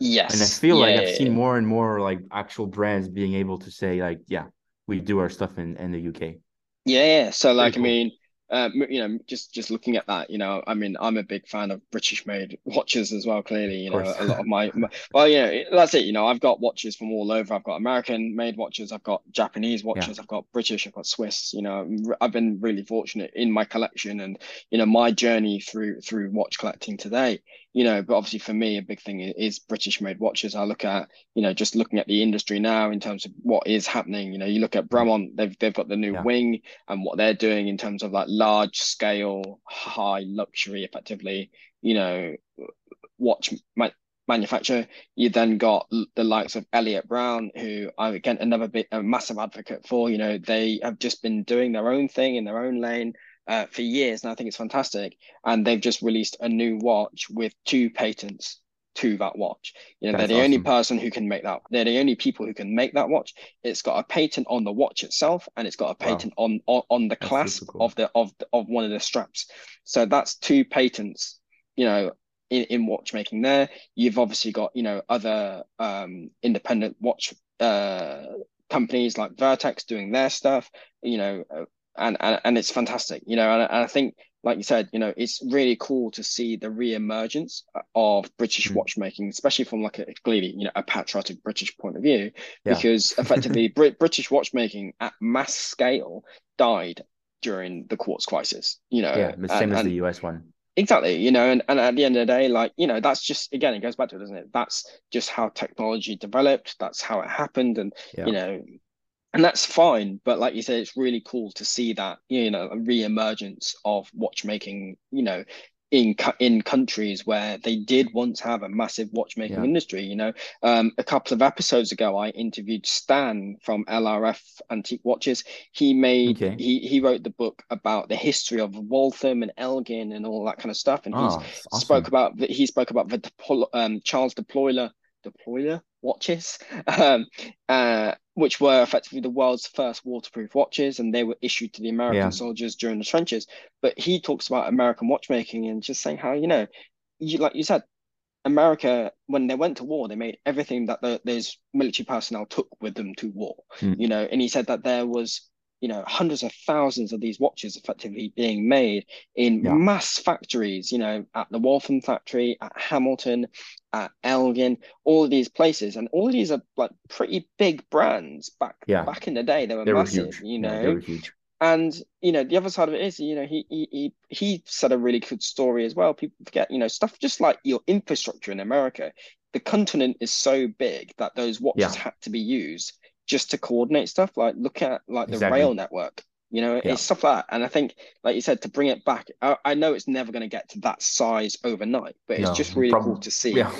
Yes. And I feel like I've yeah, seen more and more like actual brands being able to say like, yeah, we do our stuff in in the UK. Yeah, yeah. So like I mean, uh, you know, just just looking at that, you know, I mean, I'm a big fan of British made watches as well. Clearly, you know, a lot of my, my [LAUGHS] well, you know, that's it. You know, I've got watches from all over. I've got American made watches. I've got Japanese Yeah. watches. I've got British. I've got Swiss. You know, I've been really fortunate in my collection and you know my journey through through watch collecting today. You know, but obviously for me, a big thing is British made watches. I look at you know, just looking at the industry now in terms of what is happening. You know, you look at Bremont they've they've got the new Yeah. wing and what they're doing in terms of like large scale, high luxury, effectively, you know, watch ma manufacturer. You then got the likes of elliot Brown, who I again another bit a massive advocate for. You know, they have just been doing their own thing in their own lane. Uh, for years, and I think it's fantastic. And they've just released a new watch with two patents to that watch. You know, they're That's the only person who can make that. They're the only people who can make that watch. It's got a patent on the watch itself, and it's got a Wow. patent on on, on the That's clasp cool. of the of of one of the straps. So that's two patents. You know, in, in watchmaking. There, you've obviously got you know other um, independent watch uh, companies like Vertex doing their stuff. You know, uh, and and and it's fantastic. You know, and, and I think like you said, you know, it's really cool to see the re-emergence of British Mm. watchmaking, especially from like a clearly, you know, a patriotic British point of view, Yeah. because [LAUGHS] effectively Brit British watchmaking at mass scale died during the quartz crisis, you know, Yeah, the and same as the US one. exactly, you know, and, and at the end of the day, like, you know, that's just again, it goes back to it, doesn't it? That's just how technology developed, that's how it happened, and Yeah. you know, and that's fine but like you said it's really cool to see that you know a re-emergence of watchmaking you know in in countries where they did once have a massive watchmaking Yeah. industry you know um, a couple of episodes ago i interviewed stan from lrf antique watches he made Okay. he he wrote the book about the history of waltham and elgin and all that kind of stuff and Oh, it's spoke about he spoke about the um, charles Depollier Depollier watches [LAUGHS] um, uh, which were effectively the world's first waterproof watches, and they were issued to the American Yeah. soldiers during the trenches. But he talks about American watchmaking and just saying how, you know, you like you said, America, when they went to war, they made everything that the, those military personnel took with them to war, Mm. you know, and he said that there was, you know, hundreds of thousands of these watches effectively being made in Yeah. mass factories, you know, at the Waltham factory, at Hamilton, at Elgin, all of these places. And all of these are like pretty big brands back Yeah. back in the day. They were They were massive, huge. you Yeah, they know. were huge. And you know, the other side of it is, you know, he he he he said a really good story as well. People forget, you know, stuff just like your infrastructure in America. The continent is so big that those watches Yeah, had to be used just to coordinate stuff. Like look at like the rail network. You know, Yeah. it's stuff like that. And I think, like you said, to bring it back, I, I know it's never going to get to that size overnight, but it's No, just really cool to see. yeah.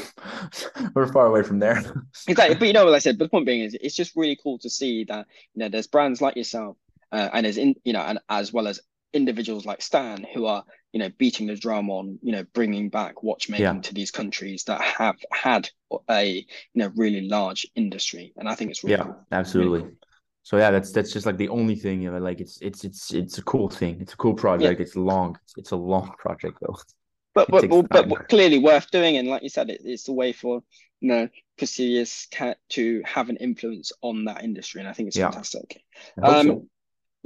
[LAUGHS] We're far away from there. Exactly, but you know [LAUGHS] what I said. But the point being is, it's just really cool to see that you know there's brands like yourself, uh, and there's in you know, and as well as individuals like Stan who are you know beating the drum on you know bringing back watchmaking Yeah. to these countries that have had a you know really large industry, and I think it's really Yeah, cool, really absolutely. cool. So yeah, that's that's just like the only thing, you know, like it's it's it's it's a cool thing. It's a cool Yeah, project. It's long. It's, it's a long project though. [LAUGHS] but but but, but clearly worth doing, and like you said, it, it's a way for you know Casillas ca- to have an influence on that industry, and I think it's Yeah, fantastic. Um, so.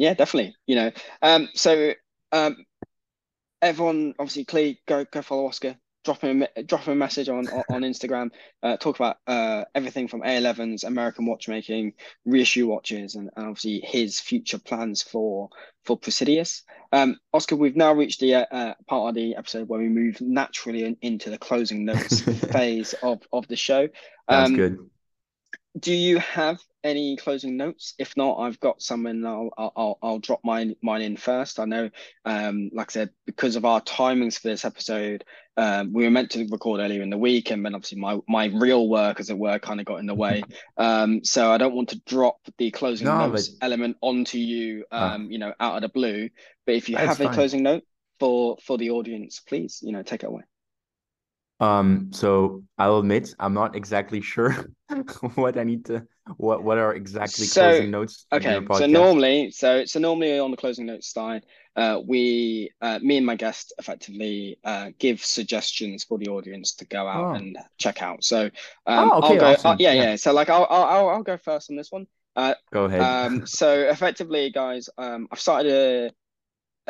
Yeah, definitely. You know, um, so um, everyone obviously clearly go go follow Oscar. Drop him a, drop him a message on on, Instagram. Uh, talk about uh, everything from A11s, American watchmaking, reissue watches, and, and obviously his future plans for for Praesidus. Um, Oscar, we've now reached the uh, uh, part of the episode where we move naturally in, into the closing notes [LAUGHS] phase of of the show. Um, good. Do you have any closing notes? If not, I've got some and I'll I'll I'll drop mine mine in first. I know, um, like I said, because of our timings for this episode, um, we were meant to record earlier in the week, and then obviously my my real work, as it were, kind of got in the way. Um, so I don't want to drop the closing No, but notes element onto you, um, you know, out of the blue. But if you it's have a closing note for for the audience, please, you know, take it away. Um, so I'll admit I'm not exactly sure [LAUGHS] what I need to what what are exactly So, closing notes okay, so normally, so so normally on the closing notes slide, uh, we, uh, me and my guest effectively uh, give suggestions for the audience to go out Oh, and check out. So, um, oh, I'll okay, go. Uh, awesome. yeah, Yeah, yeah. So, like, I'll, I'll I'll I'll go first on this one. Uh, go ahead. um, so effectively, guys, um, I've started a. Uh,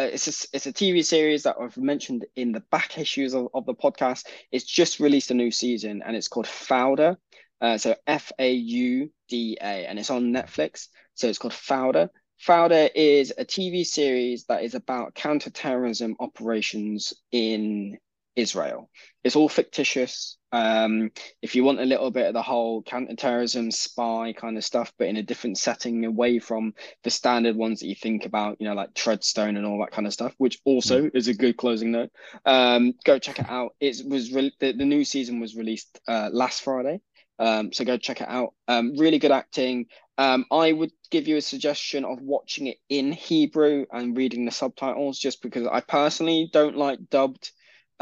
it's a, it's a TV series that I've mentioned in the back issues of, of the podcast. It's just released a new season and it's called Fauda. Uh, so F A U D A, and it's on Netflix. So it's called Fauda. Fauda is a TV series that is about counterterrorism operations in Israel. It's all fictitious. Um, if you want a little bit of the whole counterterrorism spy kind of stuff, but in a different setting, away from the standard ones that you think about, you know, like Treadstone and all that kind of stuff, which Mm. also is a good closing note. Um, go check it out. It was re- the, the new season was released uh, last Friday. Um, so go check it out. Um, really good acting. Um, I would give you a suggestion of watching it in Hebrew and reading the subtitles, just because I personally don't like dubbed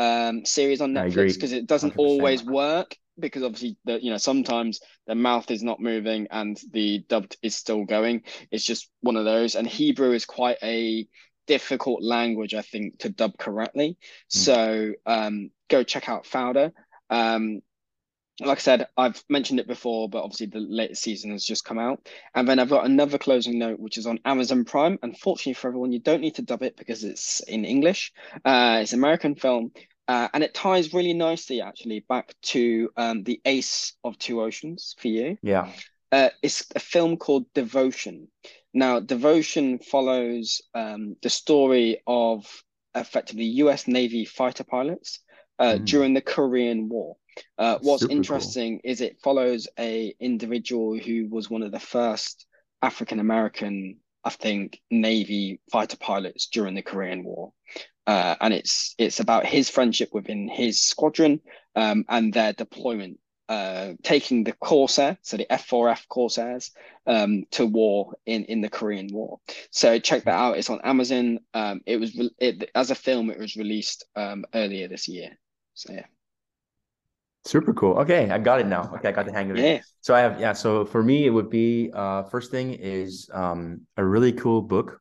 um, series on Netflix because it doesn't 100%. always work. Because obviously, the you know sometimes the mouth is not moving and the dubbed is still going. It's just one of those. And Hebrew is quite a difficult language, I think, to dub correctly. Mm. So um, go check out Fauda. Um, like I said, I've mentioned it before, but obviously the latest season has just come out. And then I've got another closing note, which is on Amazon Prime. Unfortunately for everyone, you don't need to dub it because it's in English. Uh, it's an American film. Uh, and it ties really nicely, actually, back to um, the Ace of Two Oceans for you. Yeah. Uh, it's a film called Devotion. Now, Devotion follows um, the story of effectively US Navy fighter pilots uh, Mm. during the Korean War. Uh, what's Super cool. interesting is it follows a individual who was one of the first African American, I think, Navy fighter pilots during the Korean War. Uh, and it's it's about his friendship within his squadron um, and their deployment uh, taking the Corsair, so the F4F Corsairs, um, to war in, in the Korean War. So check that out. It's on Amazon. Um, it was it, as a film. It was released um, earlier this year. So yeah, Super cool. Okay, I got it now. Okay, I got the hang of it. yeah. So I have, yeah, so for me, it would be uh first thing is um a really cool book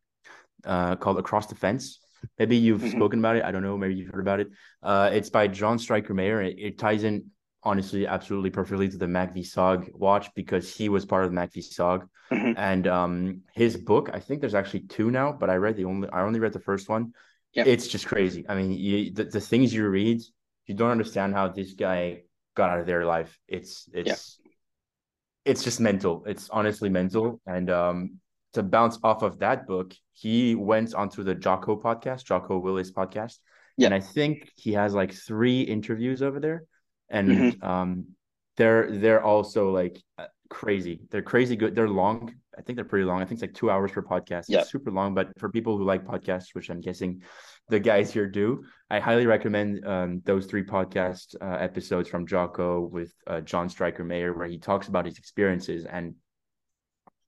uh called Across the Fence. Maybe you've hmm spoken about it. I don't know, maybe you've heard about it. Uh it's by John Stryker Meyer. It, it ties in honestly absolutely perfectly to the MACV-SOG watch because he was part of the MACV-SOG. hmm And um his book, I think there's actually two now, but I read the only I only read the first one. Yep. It's just crazy. I mean, you the, the things you read, you don't understand how this guy got out of their life. It's it's it's just mental. It's honestly mental. And um to bounce off of that book, he went onto the Jocko podcast, Jocko Willink podcast. Yeah. And I think he has like three interviews over there. And um they're they're also like crazy. They're crazy good. They're long. I think they're pretty long. I think it's like two hours per podcast. Yeah. It's super long, but for people who like podcasts, which I'm guessing the guys here do, I highly recommend um, those three podcast uh, episodes from Jocko with uh, John Stryker Meyer, where he talks about his experiences, and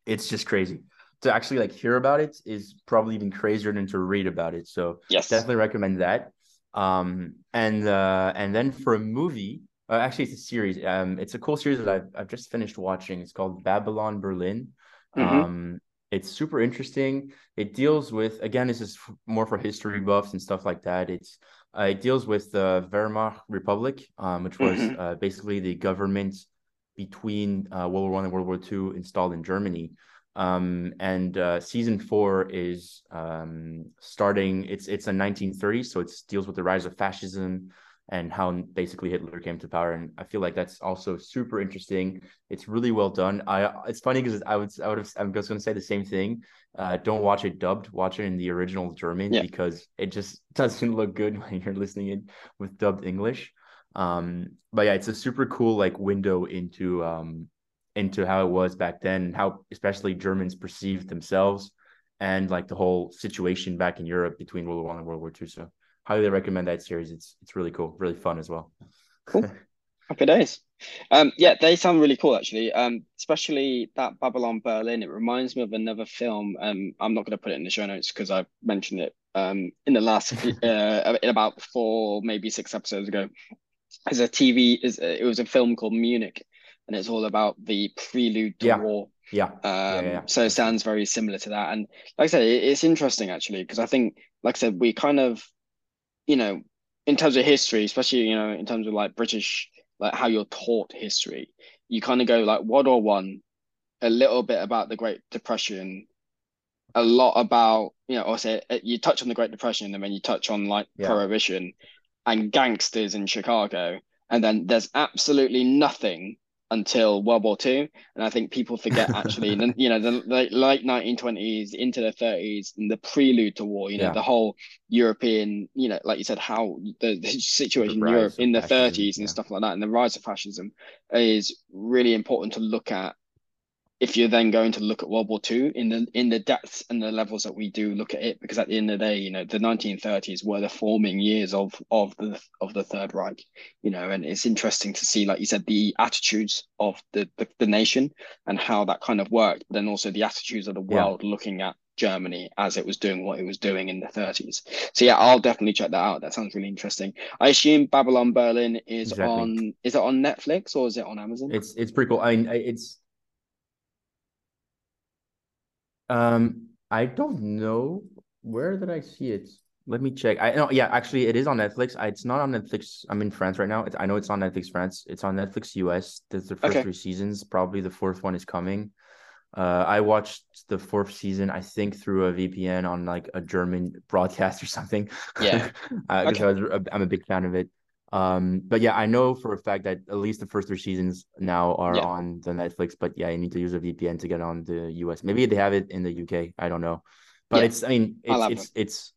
it's just crazy. To actually like hear about it is probably even crazier than to read about it. So Yes. definitely recommend that. Um, and uh, and then for a movie, uh, actually it's a series. Um, it's a cool series that I've I've just finished watching. It's called Babylon Berlin. hmm Um, it's super interesting. It deals with again, this is more for history buffs and stuff like that. It's uh, it deals with the Weimar Republic, um, which was hmm uh, basically the government between uh, World War One and World War Two installed in Germany. Um, and uh, season four is um, starting. It's it's a 1930s, so it deals with the rise of fascism and how basically Hitler came to power. And I feel like that's also super interesting. It's really well done. I it's funny because I would I would have I'm just gonna say the same thing. Uh, don't watch it dubbed. Watch it in the original German Yeah. because it just [LAUGHS] doesn't look good when you're listening it with dubbed English. Um, but yeah, it's a super cool like window into um into how it was back then, how especially Germans perceived themselves and like the whole situation back in Europe between World War One and World War Two. So highly recommend that series. It's it's really cool, really fun as well. Cool. [LAUGHS] Happy days. Um, yeah, they sound really cool actually. Um, especially that Babylon Berlin. It reminds me of another film. Um, I'm not going to put it in the show notes because I mentioned it um in the last [LAUGHS] uh in about four maybe six episodes ago. As a TV is it was a film called Munich, and it's all about the prelude to Yeah. war. Yeah. Um, yeah, yeah. so it sounds very similar to that. And like I said, it, it's interesting actually because I think, like I said, we kind of, you know, in terms of history, especially you know in terms of like British, like how you're taught history, you kind of go like World War One, a little bit about the Great Depression, a lot about you know, or say uh, you touch on the Great Depression and then you touch on like Yeah. prohibition and gangsters in Chicago, and then there's absolutely nothing until World War Two. And I think people forget actually, [LAUGHS] the- you know, the late, late 1920s into the 30s and the prelude to war, you know, Yeah. the whole European, you know, like you said, how the, the situation in Europe in the fascism, 30s and yeah. stuff like that, and the rise of fascism is really important to look at if you're then going to look at World War II in the in the depths and the levels that we do look at it, because at the end of the day, you know, the 1930s were the forming years of of the of the Third Reich, you know, and it's interesting to see, like you said, the attitudes of the the, the nation and how that kind of worked, but then also the attitudes of the Yeah. world looking at Germany as it was doing what it was doing in the 30s. So yeah, I'll definitely check that out. That sounds really interesting. I assume Babylon Berlin is Exactly. on is it on Netflix or is it on Amazon? It's it's pretty cool. I mean, I- it's um I don't know where did I see it. Let me check. I know, yeah, actually, it is on Netflix. I, it's not on Netflix. I'm in France right now. It's, I know it's on Netflix France. It's on Netflix US. There's the first Okay. three seasons. Probably the fourth one is coming. Uh, I watched the fourth season, I think, through a VPN on like a German broadcast or something. Yeah. [LAUGHS] uh, Okay. I was, a- I'm a big fan of it. Um, but yeah, I know for a fact that at least the first three seasons now are Yeah. on the Netflix. But yeah, you need to use a VPN to get on the US. Maybe they have it in the UK. I don't know. But Yeah. it's, I mean, I'll it's it's it's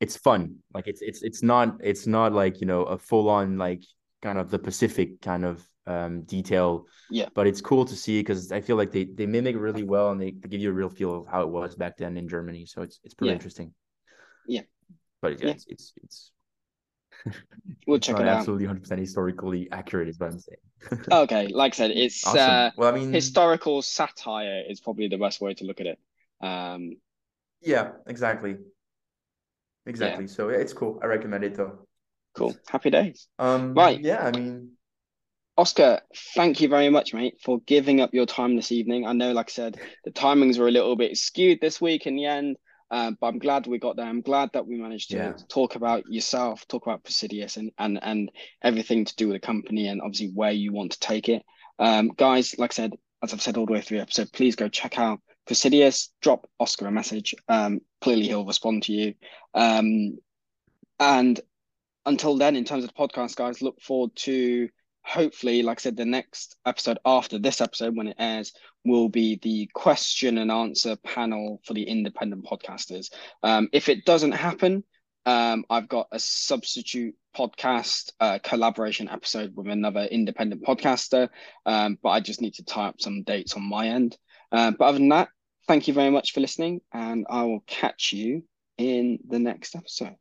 it's fun. Like it's it's it's not it's not like you know a full on like kind of the Pacific kind of um detail. Yeah. But it's cool to see because I feel like they they mimic really well and they, they give you a real feel of how it was back then in Germany. So it's it's pretty Yeah. interesting. Yeah. But yeah, Yeah. it's it's it's We'll check it out. absolutely 100% historically accurate is what I'm saying. [LAUGHS] Okay, like I said, it's Awesome. uh, well, I mean, historical satire is probably the best way to look at it. Um, yeah, exactly. Exactly. So yeah, it's cool. I recommend it though. cool. Happy days. Um, Right. yeah, I mean, Oscar, thank you very much, mate, for giving up your time this evening. I know, like I said, the timings were a little bit skewed this week in the end, uh, but I'm glad we got there. I'm glad that we managed to Yeah. talk about yourself, talk about Praesidus and, and, and everything to do with the company and obviously where you want to take it. Um, guys, like I said, as I've said all the way through the episode, please go check out Praesidus, drop Oscar a message. Um, clearly he'll respond to you. Um, and until then, in terms of the podcast, guys, look forward to hopefully, like I said, the next episode after this episode, when it airs, will be the question and answer panel for the independent podcasters. Um, if it doesn't happen, um, I've got a substitute podcast uh, collaboration episode with another independent podcaster, um, but I just need to tie up some dates on my end. Uh, but other than that, thank you very much for listening, and I will catch you in the next episode.